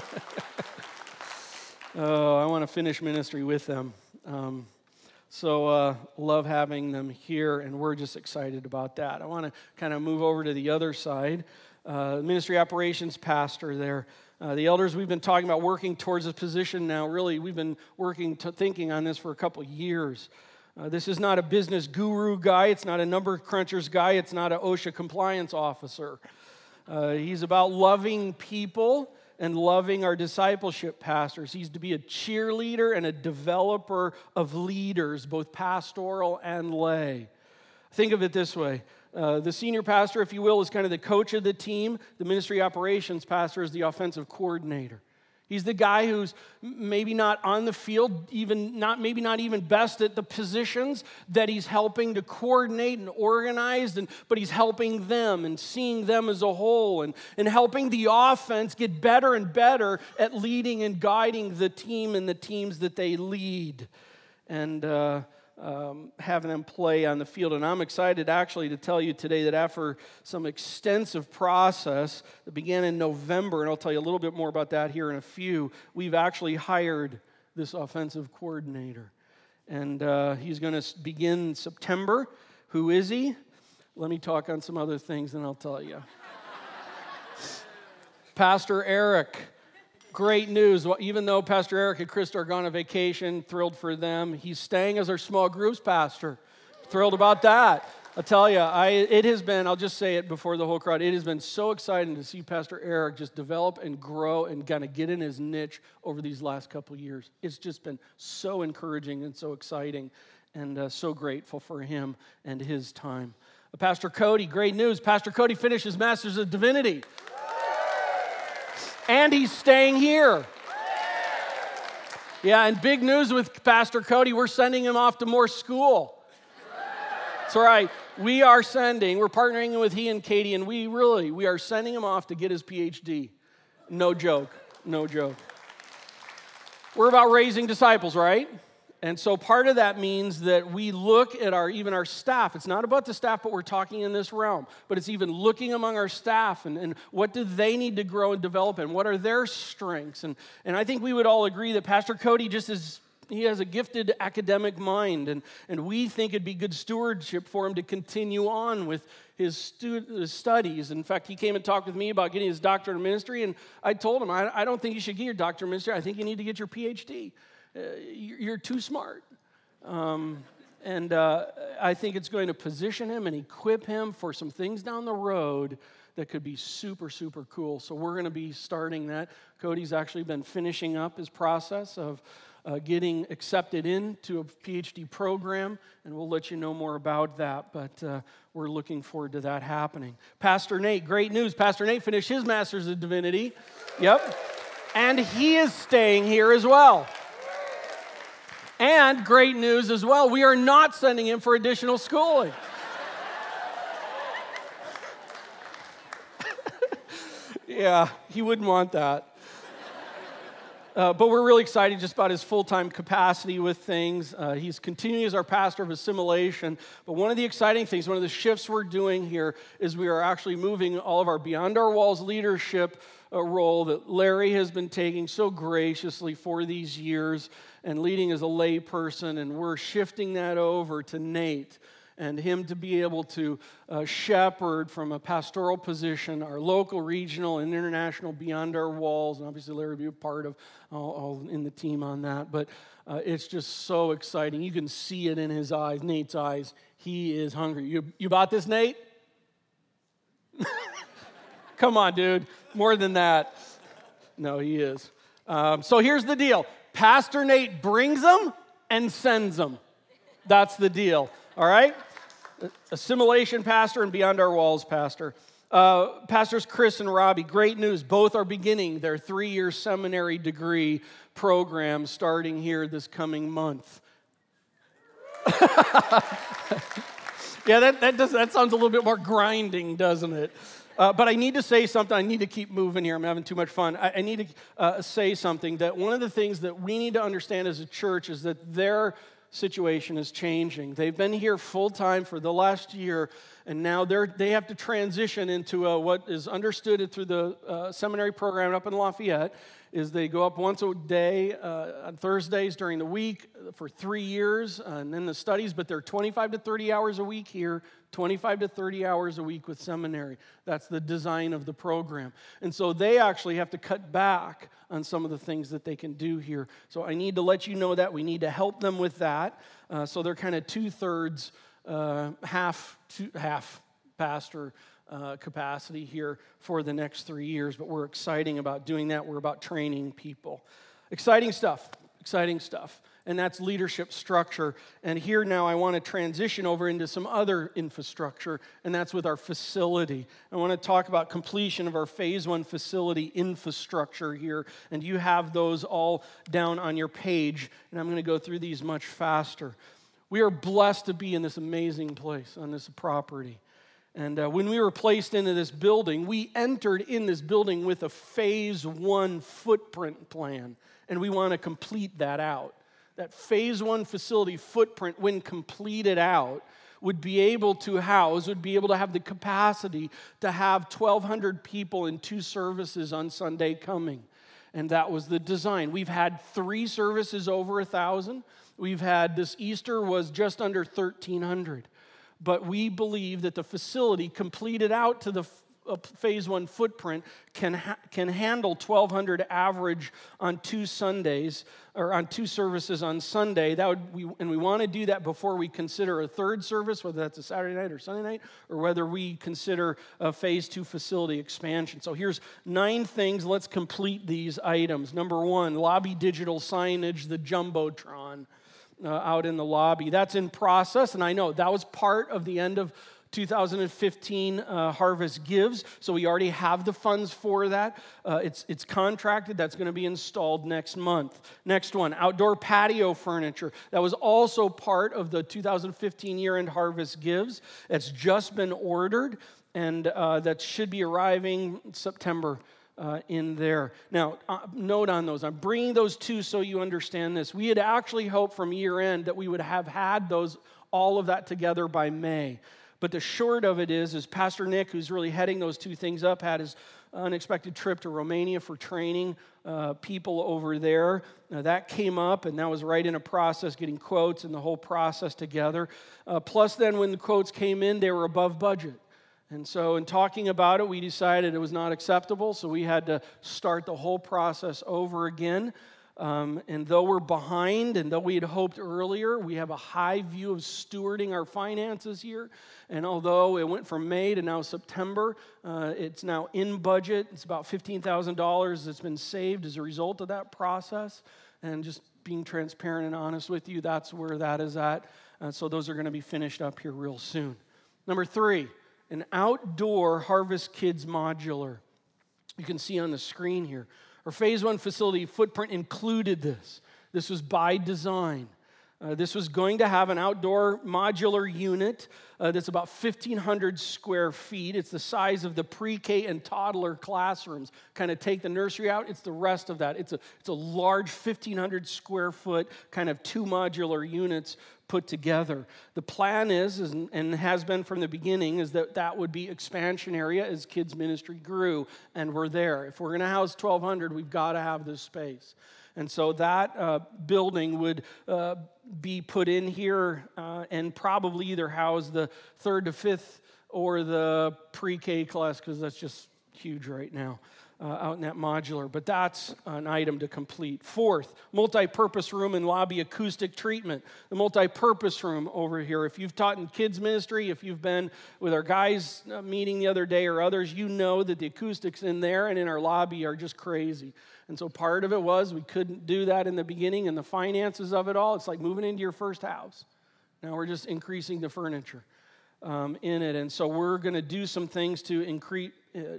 oh, I want to finish ministry with them. Um, so, uh, love having them here, and we're just excited about that. I want to kind of move over to the other side uh, ministry operations pastor there. Uh, the elders, we've been talking about working towards this position now. Really, we've been working, to thinking on this for a couple years. Uh, this is not a business guru guy. It's not a number crunchers guy. It's not an OSHA compliance officer. Uh, he's about loving people and loving our discipleship pastors. He's to be a cheerleader and a developer of leaders, both pastoral and lay. Think of it this way uh, the senior pastor, if you will, is kind of the coach of the team. The ministry operations pastor is the offensive coordinator. He's the guy who's maybe not on the field, even not maybe not even best at the positions that he's helping to coordinate and organize, and, but he's helping them and seeing them as a whole and, and helping the offense get better and better at leading and guiding the team and the teams that they lead. And uh, um, having them play on the field. And I'm excited actually to tell you today that after some extensive process that began in November, and I'll tell you a little bit more about that here in a few, we've actually hired this offensive coordinator. And uh, he's going to begin September. Who is he? Let me talk on some other things and I'll tell you. [laughs] Pastor Eric great news. Even though Pastor Eric and Krista are gone on vacation, thrilled for them. He's staying as our small groups pastor. Thrilled about that. I tell you, I, it has been, I'll just say it before the whole crowd, it has been so exciting to see Pastor Eric just develop and grow and kind of get in his niche over these last couple years. It's just been so encouraging and so exciting and uh, so grateful for him and his time. Pastor Cody, great news. Pastor Cody finished his Master's of Divinity and he's staying here. Yeah, and big news with Pastor Cody, we're sending him off to more school. That's right. We are sending, we're partnering with he and Katie, and we really, we are sending him off to get his PhD. No joke. No joke. We're about raising disciples, right? And so part of that means that we look at our even our staff. It's not about the staff, but we're talking in this realm. But it's even looking among our staff and, and what do they need to grow and develop and what are their strengths. And, and I think we would all agree that Pastor Cody just is he has a gifted academic mind, and, and we think it'd be good stewardship for him to continue on with his, his studies. In fact, he came and talked with me about getting his doctorate in ministry, and I told him, I, I don't think you should get your doctorate in ministry. I think you need to get your PhD. Uh, you're too smart. Um, and uh, I think it's going to position him and equip him for some things down the road that could be super, super cool. So we're going to be starting that. Cody's actually been finishing up his process of, uh, getting accepted into a PhD program, and we'll let you know more about that. But uh, we're looking forward to that happening. Pastor Nate, great news. Pastor Nate finished his Master's of Divinity. Yep. And he is staying here as well. And great news as well, we are not sending him for additional schooling. [laughs] yeah, he wouldn't want that. Uh, but we're really excited just about his full time capacity with things. Uh, he's continuing as our pastor of assimilation. But one of the exciting things, one of the shifts we're doing here, is we are actually moving all of our Beyond Our Walls leadership uh, role that Larry has been taking so graciously for these years and leading as a layperson. And we're shifting that over to Nate and him to be able to uh, shepherd from a pastoral position our local, regional, and international beyond our walls. And obviously, Larry will be a part of all, in the team on that. But uh, it's just so exciting. You can see it in his eyes, Nate's eyes. He is hungry. You, you bought this, Nate? [laughs] Come on, dude. More than that. No, he is. Um, so here's the deal Pastor Nate brings them and sends them. That's the deal all right? Assimilation pastor and Beyond Our Walls pastor. Uh, Pastors Chris and Robbie, great news. Both are beginning their three year seminary degree program starting here this coming month. [laughs] yeah, that, that, does, that sounds a little bit more grinding, doesn't it? Uh, but I need to say something. I need to keep moving here. I'm having too much fun. I, I need to uh, say something that one of the things that we need to understand as a church is that their situation is changing. They've been here full time for the last year, and now they're, they have to transition into a, what is understood through the uh, seminary program up in Lafayette is they go up once a day uh, on Thursdays during the week for three years, uh, and then the studies, but they're 25 to 30 hours a week here, 25 to 30 hours a week with seminary. That's the design of the program. And so they actually have to cut back on some of the things that they can do here. So I need to let you know that. We need to help them with that. Uh, so they're kind of two thirds, uh, half, two, half pastor uh, capacity here for the next three years, but we're exciting about doing that. We're about training people. Exciting stuff, exciting stuff. And that's leadership structure. And here now I want to transition over into some other infrastructure, and that's with our facility. I want to talk about completion of our phase one facility infrastructure here. And you have those all down on your page, and I'm going to go through these much faster. We are blessed to be in this amazing place on this property. And uh, when we were placed into this building, we entered in this building with a phase one footprint plan, and we want to complete that out. That phase one facility footprint, when completed out, would be able to house, would be able to have the capacity to have 1,200 people in two services on Sunday coming. And that was the design. We've had three services over a thousand. We've had this Easter was just under 1,300 but we believe that the facility completed out to the uh, phase one footprint can, ha- can handle 1200 average on two sundays or on two services on sunday. That would we, and we want to do that before we consider a third service whether that's a saturday night or sunday night or whether we consider a phase two facility expansion. So here's nine things let's complete these items. Number one lobby digital signage the jumbotron uh, out in the lobby. That's in process, and I know that was part of the end of 2015 uh, Harvest Gives, so we already have the funds for that. Uh, it's, it's contracted, that's going to be installed next month. Next one, outdoor patio furniture. That was also part of the 2015 year end Harvest Gives. It's just been ordered, and uh, that should be arriving September uh, in there. Now, uh, note on those. I'm bringing those two so you understand this. We had actually hoped from year end that we would have had those all of that together by May. But the short of it is, is Pastor Nick, who's really heading those two things up, had his unexpected trip to Romania for training uh, people over there. Now, that came up, and that was right in a process, getting quotes and the whole process together. Uh, plus, then when the quotes came in, they were above budget. And so, in talking about it, we decided it was not acceptable, so we had to start the whole process over again. Um, and though we're behind, and though we had hoped earlier, we have a high view of stewarding our finances here. And although it went from May to now September, uh, it's now in budget. It's about $15,000 that's been saved as a result of that process. And just being transparent and honest with you, that's where that is at. Uh, so those are going to be finished up here real soon. Number three, an outdoor Harvest Kids modular. You can see on the screen here. Our phase one facility footprint included this. This was by design. Uh, this was going to have an outdoor modular unit uh, that's about 1,500 square feet. It's the size of the pre K and toddler classrooms. Kind of take the nursery out, it's the rest of that. It's a, it's a large 1,500 square foot, kind of two modular units put together. The plan is, and has been from the beginning, is that that would be expansion area as kids ministry grew, and we're there. If we're going to house 1,200, we've got to have this space. And so that uh, building would uh, be put in here uh, and probably either house the third to fifth or the pre K class, because that's just huge right now uh, out in that modular, but that's an item to complete. Fourth, multi-purpose room and lobby acoustic treatment. The multi-purpose room over here. If you've taught in kids ministry, if you've been with our guys uh, meeting the other day or others, you know that the acoustics in there and in our lobby are just crazy. And so part of it was we couldn't do that in the beginning and the finances of it all. It's like moving into your first house. Now we're just increasing the furniture um, in it. And so we're going to do some things to increase,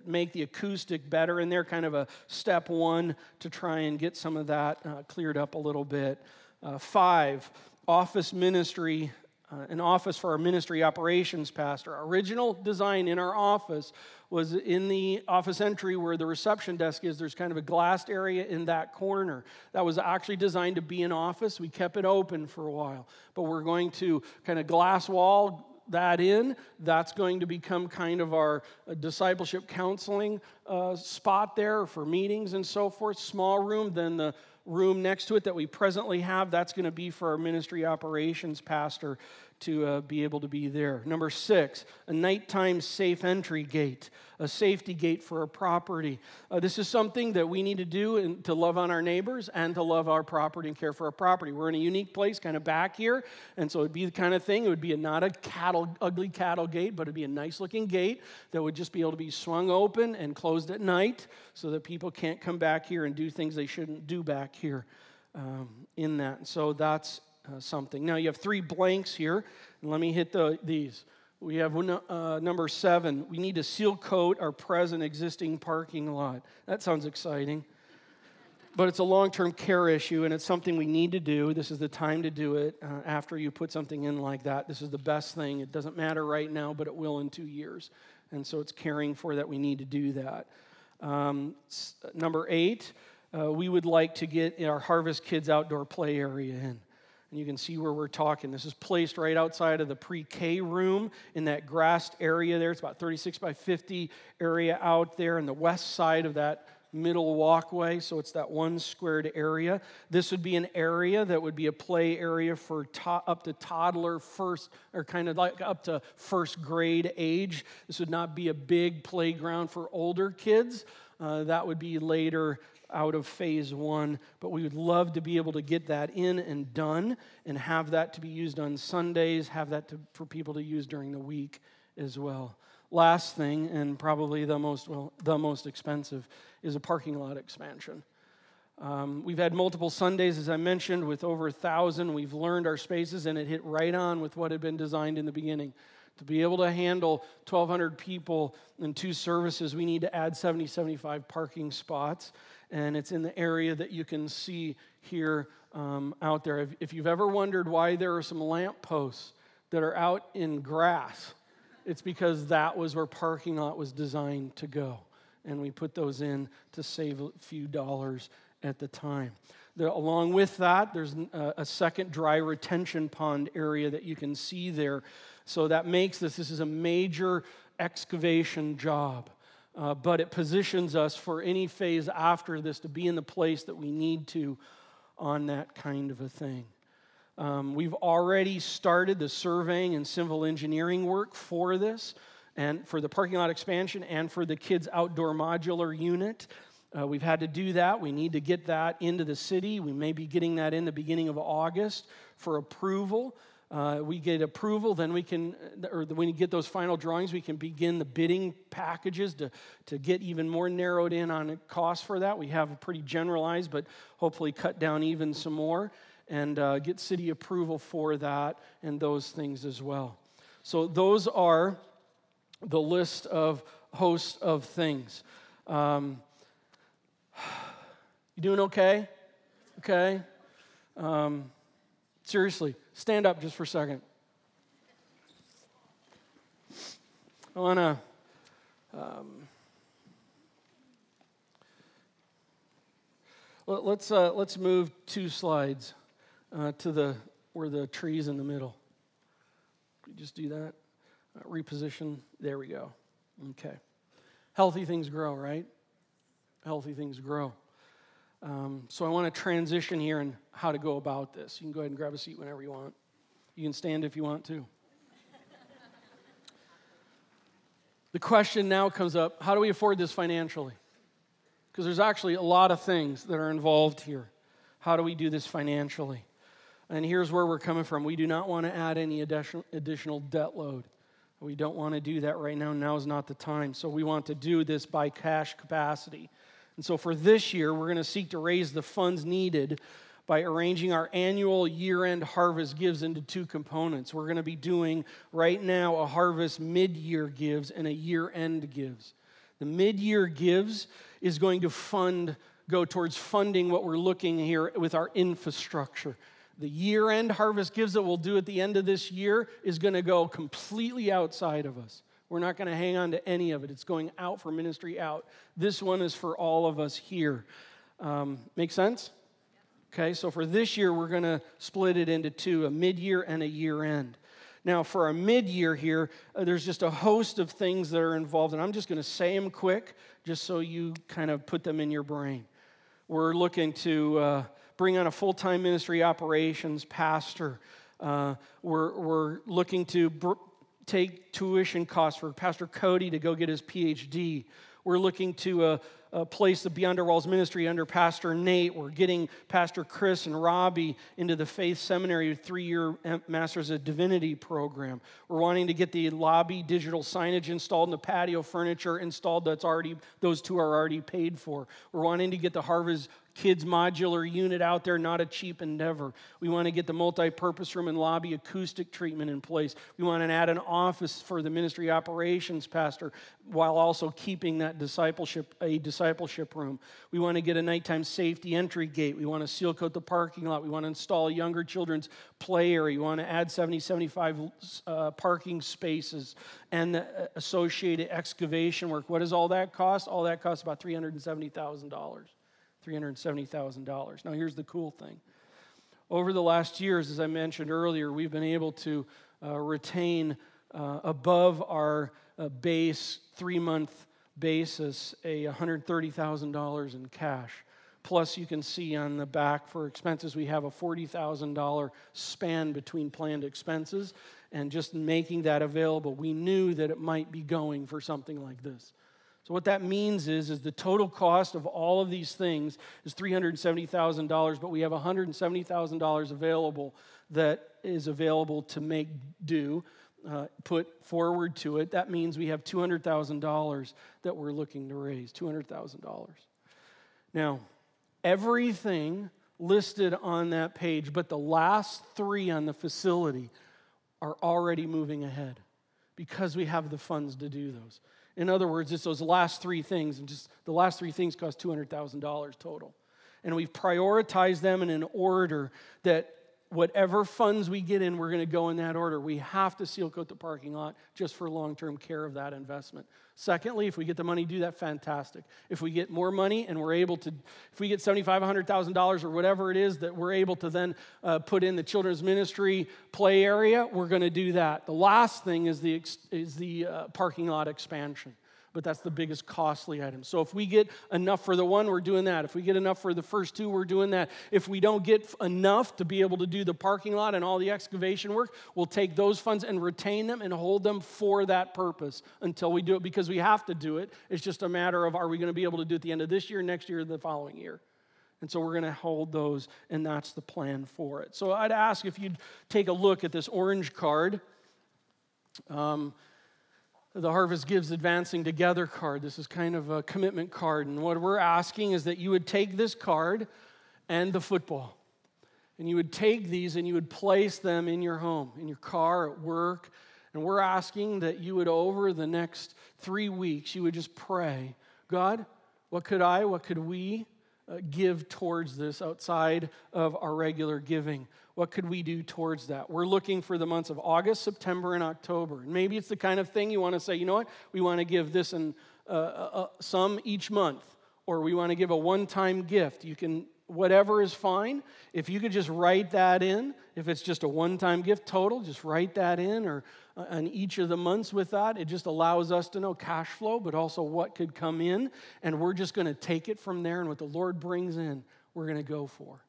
make the acoustic better in there, kind of a step one to try and get some of that uh, cleared up a little bit. Uh, five, office ministry. Uh, an office for our ministry operations pastor. Our original design in our office was in the office entry where the reception desk is. There's kind of a glassed area in that corner. That was actually designed to be an office. We kept it open for a while, but we're going to kind of glass wall, that in. That's going to become kind of our uh, discipleship counseling uh, spot there for meetings and so forth. Small room, then the room next to it that we presently have, that's going to be for our ministry operations pastor to uh, be able to be there. Number six, a nighttime safe entry gate, a safety gate for a property. Uh, this is something that we need to do in, to love on our neighbors and to love our property and care for our property. We're in a unique place, kind of back here, and so it'd be the kind of thing. It would be a, not a cattle, ugly cattle gate, but it'd be a nice looking gate that would just be able to be swung open and closed at night, so that people can't come back here and do things they shouldn't do back here. Um, in that. So that's uh, something. Now you have three blanks here. And let me hit the, these. We have uh, number seven. We need to seal coat our present existing parking lot. That sounds exciting. But it's a long term care issue, and it's something we need to do. This is the time to do it uh, after you put something in like that. This is the best thing. It doesn't matter right now, but it will in two years. And so it's caring for that we need to do that. Um, number eight, uh, we would like to get our Harvest Kids outdoor play area in. And you can see where we're talking. This is placed right outside of the pre K room in that grassed area there. It's about 36 by 50 area out there in the west side of that middle walkway. So it's that one squared area. This would be an area that would be a play area for to- up to toddler first, or kind of like up to first grade age. This would not be a big playground for older kids. Uh, that would be later out of phase one, but we would love to be able to get that in and done and have that to be used on Sundays, have that to, for people to use during the week as well. Last thing, and probably the most, well, the most expensive, is a parking lot expansion. Um, we've had multiple Sundays, as I mentioned, with over a thousand. We've learned our spaces, and it hit right on with what had been designed in the beginning. To be able to handle 1,200 people in two services, we need to add 70, 75 parking spots and it's in the area that you can see here um, out there. If, if you've ever wondered why there are some lamp posts that are out in grass, it's because that was where parking lot was designed to go. And we put those in to save a few dollars at the time. Along with that, there's a, a second dry retention pond area that you can see there. So that makes this, this is a major excavation job uh, but it positions us for any phase after this to be in the place that we need to on that kind of a thing. Um, we've already started the surveying and civil engineering work for this, and for the parking lot expansion and for the kids' outdoor modular unit. Uh, we've had to do that. We need to get that into the city. We may be getting that in the beginning of August for approval. Uh, we get approval, then we can, or when you get those final drawings, we can begin the bidding packages to, to get even more narrowed in on cost for that. We have a pretty generalized, but hopefully cut down even some more and uh, get city approval for that and those things as well. So, those are the list of host of things. Um, [sighs] you doing okay? Okay? Um, seriously, stand up just for a second. I want to. Um, let, us uh, let's move two slides uh, to the where the trees in the middle. Just do that. Uh, reposition. There we go. Okay. Healthy things grow, right? Healthy things grow. Um, so I want to transition here and how to go about this. You can go ahead and grab a seat whenever you want. You can stand if you want to. the question now comes up how do we afford this financially? Because there's actually a lot of things that are involved here. How do we do this financially? And here's where we're coming from. We do not want to add any additional debt load. We don't want to do that right now. Now is not the time. So we want to do this by cash capacity. And so for this year, we're going to seek to raise the funds needed by arranging our annual year end harvest gives into two components. We're going to be doing right now a harvest mid year gives and a year end gives. The mid year gives is going to fund, go towards funding what we're looking here with our infrastructure. The year end harvest gives that we'll do at the end of this year is going to go completely outside of us. We're not going to hang on to any of it. It's going out for ministry out. This one is for all of us here. Um, make sense? Okay, so for this year, we're going to split it into two a mid year and a year end. Now, for a mid year here, uh, there's just a host of things that are involved, and I'm just going to say them quick just so you kind of put them in your brain. We're looking to. Uh, bring on a full time ministry operations pastor. Uh, we're, we're looking to br- take tuition costs for Pastor Cody to go get his PhD. We're looking to uh, uh, place the Beyond Our Walls ministry under Pastor Nate. We're getting Pastor Chris and Robbie into the Faith Seminary three year Masters of Divinity program. We're wanting to get the lobby digital signage installed and the patio furniture installed. That's already, those two are already paid for. We're wanting to get the Harvest kids modular unit out there, not a cheap endeavor. We want to get the multi purpose room and lobby acoustic treatment in place. We want to add an office for the ministry operations pastor while also keeping that discipleship, a discipleship room. We want to get a nighttime safety entry gate. We want to seal coat the parking lot. We want to install a younger children's play area. We want to add 70, 75 uh, parking spaces and the associated excavation work. What does all that cost? All that costs about $370,000. $370,000. Now, here's the cool thing. Over the last years, as I mentioned earlier, we've been able to uh, retain uh, above our uh, base three month basis a $130,000 in cash. Plus, you can see on the back for expenses, we have a $40,000 span between planned expenses. And just making that available, we knew that it might be going for something like this. So what that means is, is the total cost of all of these things is $370,000, but we have $170,000 available that is available to make do, uh, put forward to it. That means we have $200,000 that we're looking to raise, $200,000. Now, everything listed on that page, but the last three on the facility are already moving ahead because we have the funds to do those. In other words, it's those last three things, and just the last three things cost $200,000 total. And we've prioritized them in an order that whatever funds we get in, we're going to go in that order. We have to seal coat the parking lot just for long term care of that investment. Secondly, if we get the money to do that, fantastic. If we get more money and we're able to, if we get $7,500, $100,000 or whatever it is that we're able to then uh, put in the children's ministry play area, we're going to do that. The last thing is the, is the uh, parking lot expansion but that's the biggest costly item. So if we get enough for the one, we're doing that. If we get enough for the first two, we're doing that. If we don't get enough to be able to do the parking lot and all the excavation work, we'll take those funds and retain them and hold them for that purpose until we do it because we have to do it. It's just a matter of are we going to be able to do it at the end of this year, next year, the following year. And so we're going to hold those, and that's the plan for it. So I'd ask if you'd take a look at this orange card. Um, the Harvest Gives Advancing Together card. This is kind of a commitment card. And what we're asking is that you would take this card and the football, and you would take these and you would place them in your home, in your car, at work. And we're asking that you would, over the next three weeks, you would just pray God, what could I, what could we uh, give towards this outside of our regular giving? What could we do towards that? We're looking for the months of August, September, and October. And maybe it's the kind of thing you want to say, you know what? We want to give this and uh, uh, uh, some each month, or we want to give a one-time gift. You can whatever is fine. If you could just write that in, if it's just a one time gift total, just write that in or uh, on each of the months with that. It just allows us to know cash flow, but also what could come in. And we're just going to take it from there. And what the Lord brings in, we're going to go for.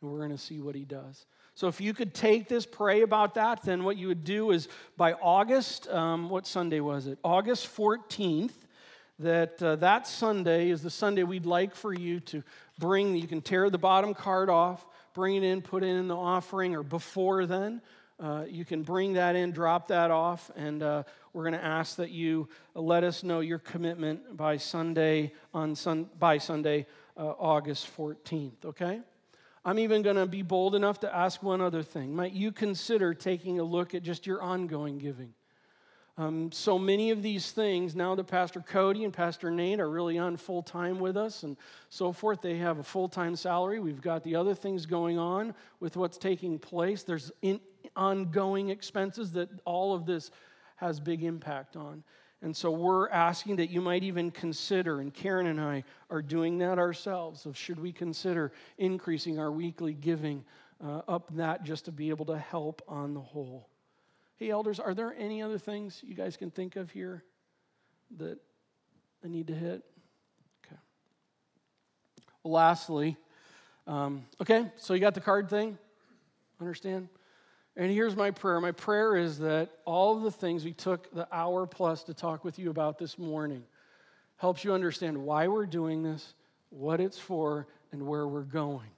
And we're going to see what He does. So if you could take this, pray about that, then what you would do is by August, um, what Sunday was it? August 14th, that uh, that Sunday is the Sunday we'd like for you to bring, you can tear the bottom card off, bring it in, put it in the offering, or before then, uh, you can bring that in, drop that off, and uh, we're going to ask that you let us know your commitment by Sunday on sun, by Sunday, uh, August 14th. Okay. I'm even going to be bold enough to ask one other thing. Might you consider taking a look at just your ongoing giving? Um, so many of these things, now that Pastor Cody and Pastor Nate are really on full time with us and so forth, they have a full time salary. We've got the other things going on with what's taking place. There's in, ongoing expenses that all of this has big impact on. And so we're asking that you might even consider, and Karen and I are doing that ourselves, of should we consider increasing our weekly giving uh, up that just to be able to help on the whole. Hey, elders, are there any other things you guys can think of here that I need to hit? Okay. Well, lastly, um, okay, so you got the card thing? Understand? And here's my prayer. My prayer is that all of the things we took the hour plus to talk with you about this morning helps you understand why we're doing this, what it's for, and where we're going.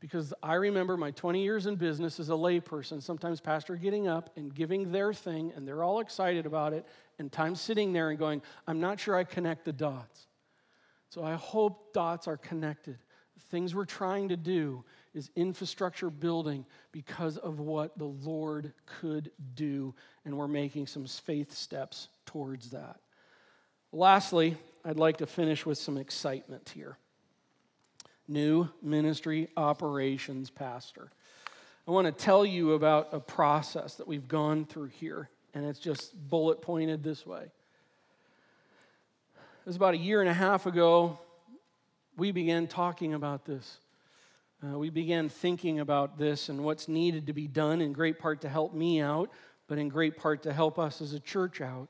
Because I remember my 20 years in business as a layperson, sometimes pastor getting up and giving their thing, and they're all excited about it, and time sitting there and going, I'm not sure I connect the dots. So I hope dots are connected. The things we're trying to do is infrastructure building because of what the Lord could do, and we're making some faith steps towards that. Lastly, I'd like to finish with some excitement here. New ministry operations pastor. I want to tell you about a process that we've gone through here, and it's just bullet pointed this way. It was about a year and a half ago, we began talking about this. Uh, we began thinking about this and what's needed to be done, in great part to help me out, but in great part to help us as a church out.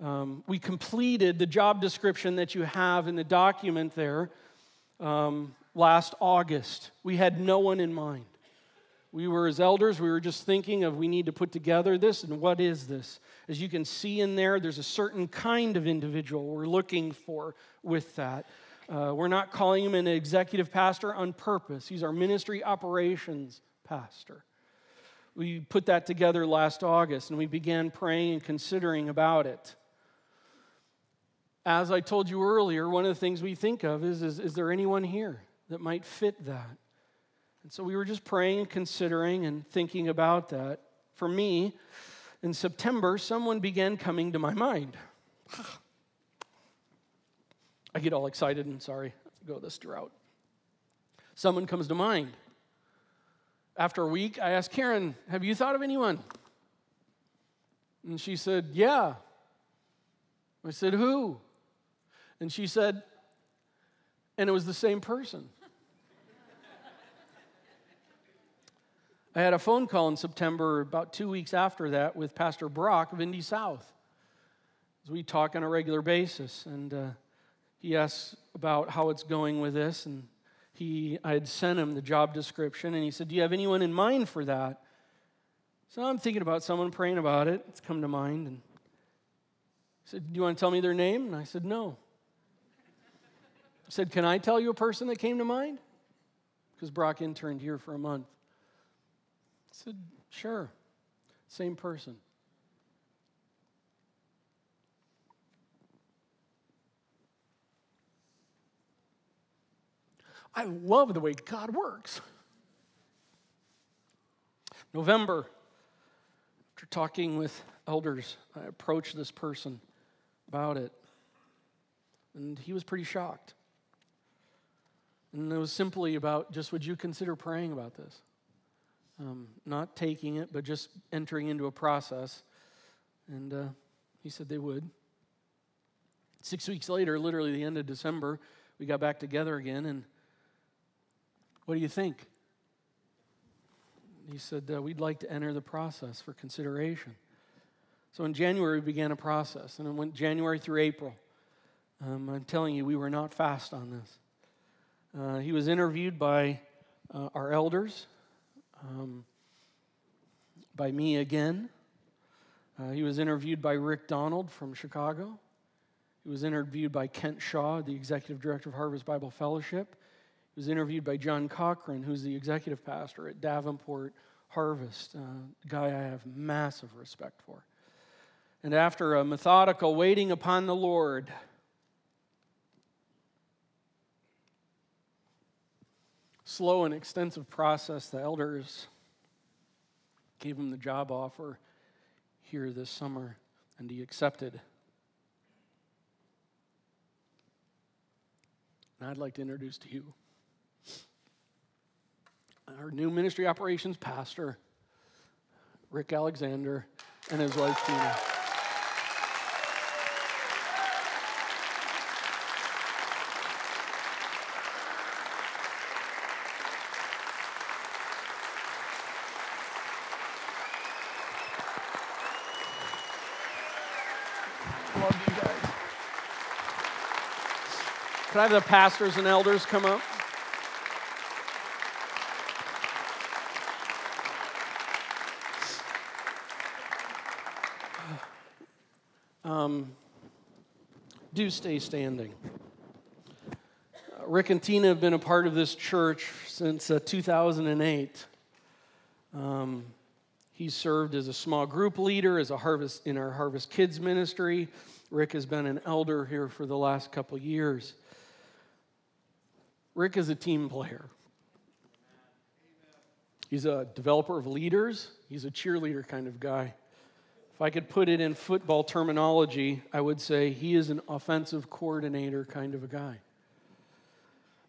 Um, we completed the job description that you have in the document there um, last August. We had no one in mind. We were, as elders, we were just thinking of we need to put together this and what is this? As you can see in there, there's a certain kind of individual we're looking for with that. Uh, we're not calling him an executive pastor on purpose. He's our ministry operations pastor. We put that together last August and we began praying and considering about it. As I told you earlier, one of the things we think of is, is is there anyone here that might fit that? And so we were just praying and considering and thinking about that. For me, in September, someone began coming to my mind. [sighs] I get all excited and sorry, go this route. Someone comes to mind. After a week, I asked Karen, Have you thought of anyone? And she said, Yeah. I said, Who? And she said, And it was the same person. I had a phone call in September, about two weeks after that, with Pastor Brock of Indy South. As we talk on a regular basis. And uh, he asked about how it's going with this, and he, I had sent him the job description, and he said, Do you have anyone in mind for that? So I'm thinking about someone praying about it. It's come to mind. And he said, Do you want to tell me their name? And I said, No. Said, Can I tell you a person that came to mind? Because Brock interned here for a month. I said, Sure. Same person. I love the way God works. November, after talking with elders, I approached this person about it, and he was pretty shocked. And it was simply about just would you consider praying about this? Um, not taking it, but just entering into a process. And uh, he said they would. Six weeks later, literally the end of December, we got back together again, and what do you think? He said, uh, We'd like to enter the process for consideration. So in January, we began a process, and it went January through April. Um, I'm telling you, we were not fast on this. Uh, he was interviewed by uh, our elders, um, by me again. Uh, he was interviewed by Rick Donald from Chicago. He was interviewed by Kent Shaw, the executive director of Harvest Bible Fellowship. He was interviewed by John Cochran, who's the executive pastor at Davenport Harvest, uh, a guy I have massive respect for. And after a methodical waiting upon the Lord, slow and extensive process, the elders gave him the job offer here this summer, and he accepted. And I'd like to introduce to you our new ministry operations pastor, Rick Alexander, and his wife, Tina. Could I have the pastors and elders come up? Um, do stay standing. Rick and Tina have been a part of this church since uh, 2008. Um, he served as a small group leader, as a harvest in our Harvest Kids ministry. Rick has been an elder here for the last couple years. Rick is a team player. He's a developer of leaders. He's a cheerleader kind of guy. If I could put it in football terminology, I would say he is an offensive coordinator kind of a guy.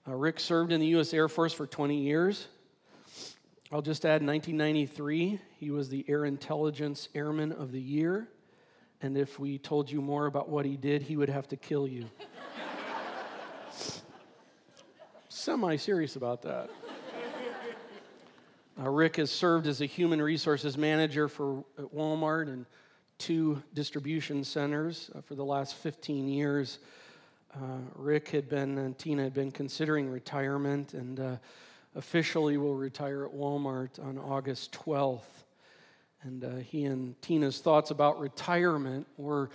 Uh, Rick served in the U.S. Air Force for 20 years. I'll just add 1993, he was the Air Intelligence Airman of the Year. And if we told you more about what he did, he would have to kill you. Semi serious about that. Uh, Rick has served as a human resources manager for Walmart and two distribution centers uh, for the last 15 years. Uh, Rick had been and Tina had been considering retirement and uh, officially will retire at Walmart on August 12th. And uh, he and Tina's thoughts about retirement were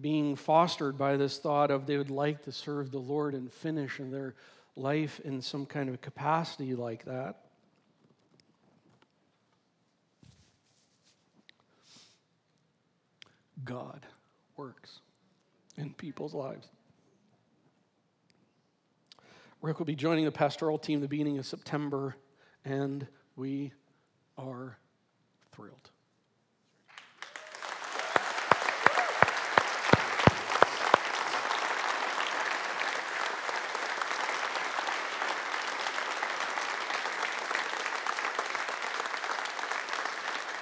being fostered by this thought of they would like to serve the Lord and finish in their life in some kind of capacity like that. God works in people's lives. Rick will be joining the pastoral team the beginning of September, and we are thrilled.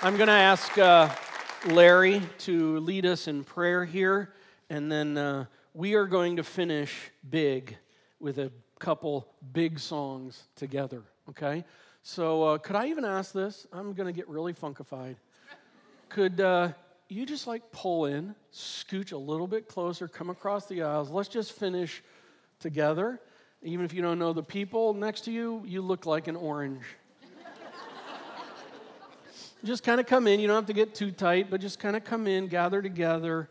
I'm going to ask uh, Larry to lead us in prayer here, and then uh, we are going to finish big with a couple big songs together, okay? So, uh, could I even ask this? I'm going to get really funkified. Could uh, you just like pull in, scooch a little bit closer, come across the aisles? Let's just finish together. Even if you don't know the people next to you, you look like an orange just kind of come in. You don't have to get too tight, but just kind of come in, gather together.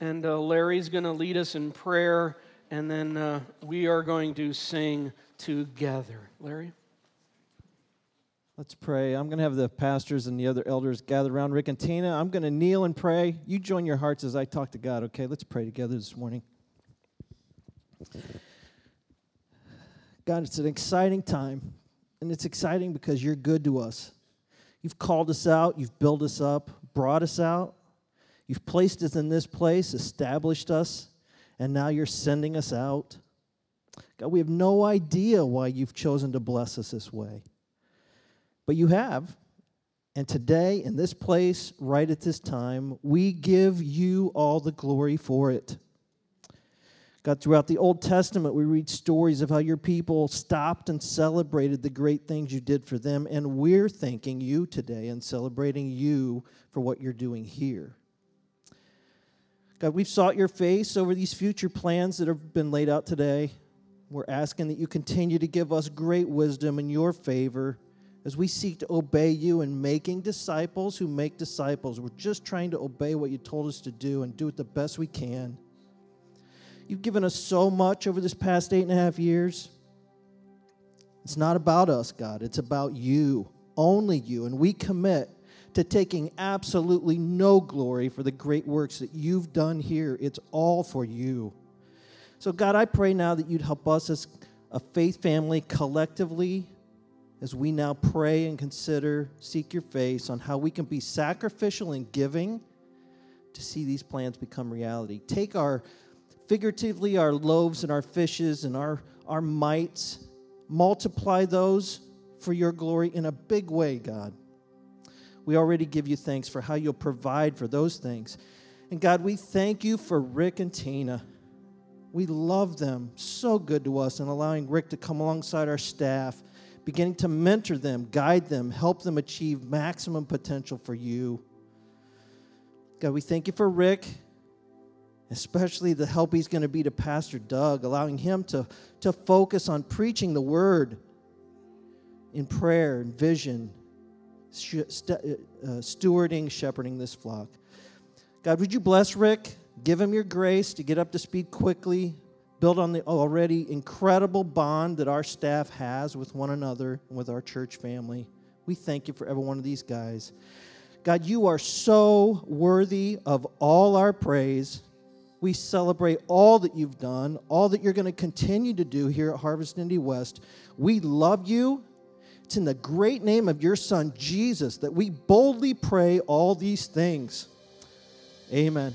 And uh, Larry's going to lead us in prayer. and then uh, we are going to sing together. Larry? Let's pray. I'm going to have the pastors and the other elders gather around Rick and Tina. I'm going to kneel and pray. You join your hearts as I talk to God, okay? Let's pray together this morning. God, it's an exciting time, and it's exciting because you're good to us. You've called us out, you've built us up, brought us out, you've placed us in this place, established us, and now you're sending us out. God, we have no idea why you've chosen to bless us this way. But you have. And today, in this place, right at this time, we give you all the glory for it. God, throughout the Old Testament, we read stories of how your people stopped and celebrated the great things you did for them. And we're thanking you today and celebrating you for what you're doing here. God, we've sought your face over these future plans that have been laid out today. We're asking that you continue to give us great wisdom in your favor as we seek to obey you in making disciples who make disciples. We're just trying to obey what you told us to do and do it the best we can. You've given us so much over this past eight and a half years. It's not about us, God. It's about you, only you. And we commit to taking absolutely no glory for the great works that you've done here. It's all for you. So, God, I pray now that you'd help us as a faith family collectively as we now pray and consider, seek your face on how we can be sacrificial in giving to see these plans become reality. Take our, figuratively, our loaves and our fishes and our, our mites, multiply those for your glory in a big way, God. We already give you thanks for how you'll provide for those things. And God, we thank you for Rick and Tina. We love them so good to us and allowing Rick to come alongside our staff beginning to mentor them, guide them, help them achieve maximum potential for you. God, we thank you for Rick, especially the help he's going to be to Pastor Doug, allowing him to, to focus on preaching the word in prayer and vision, uh, stewarding, shepherding this flock. God, would you bless Rick? Give him your grace to get up to speed quickly, build on the already incredible bond that our staff has with one another and with our church family. We thank you for every one of these guys. God, you are so worthy of all our praise. We celebrate all that you've done, all that you're going to continue to do here at Harvest Indy West. We love you. It's in the great name of your Son, Jesus, that we boldly pray all these things. Amen.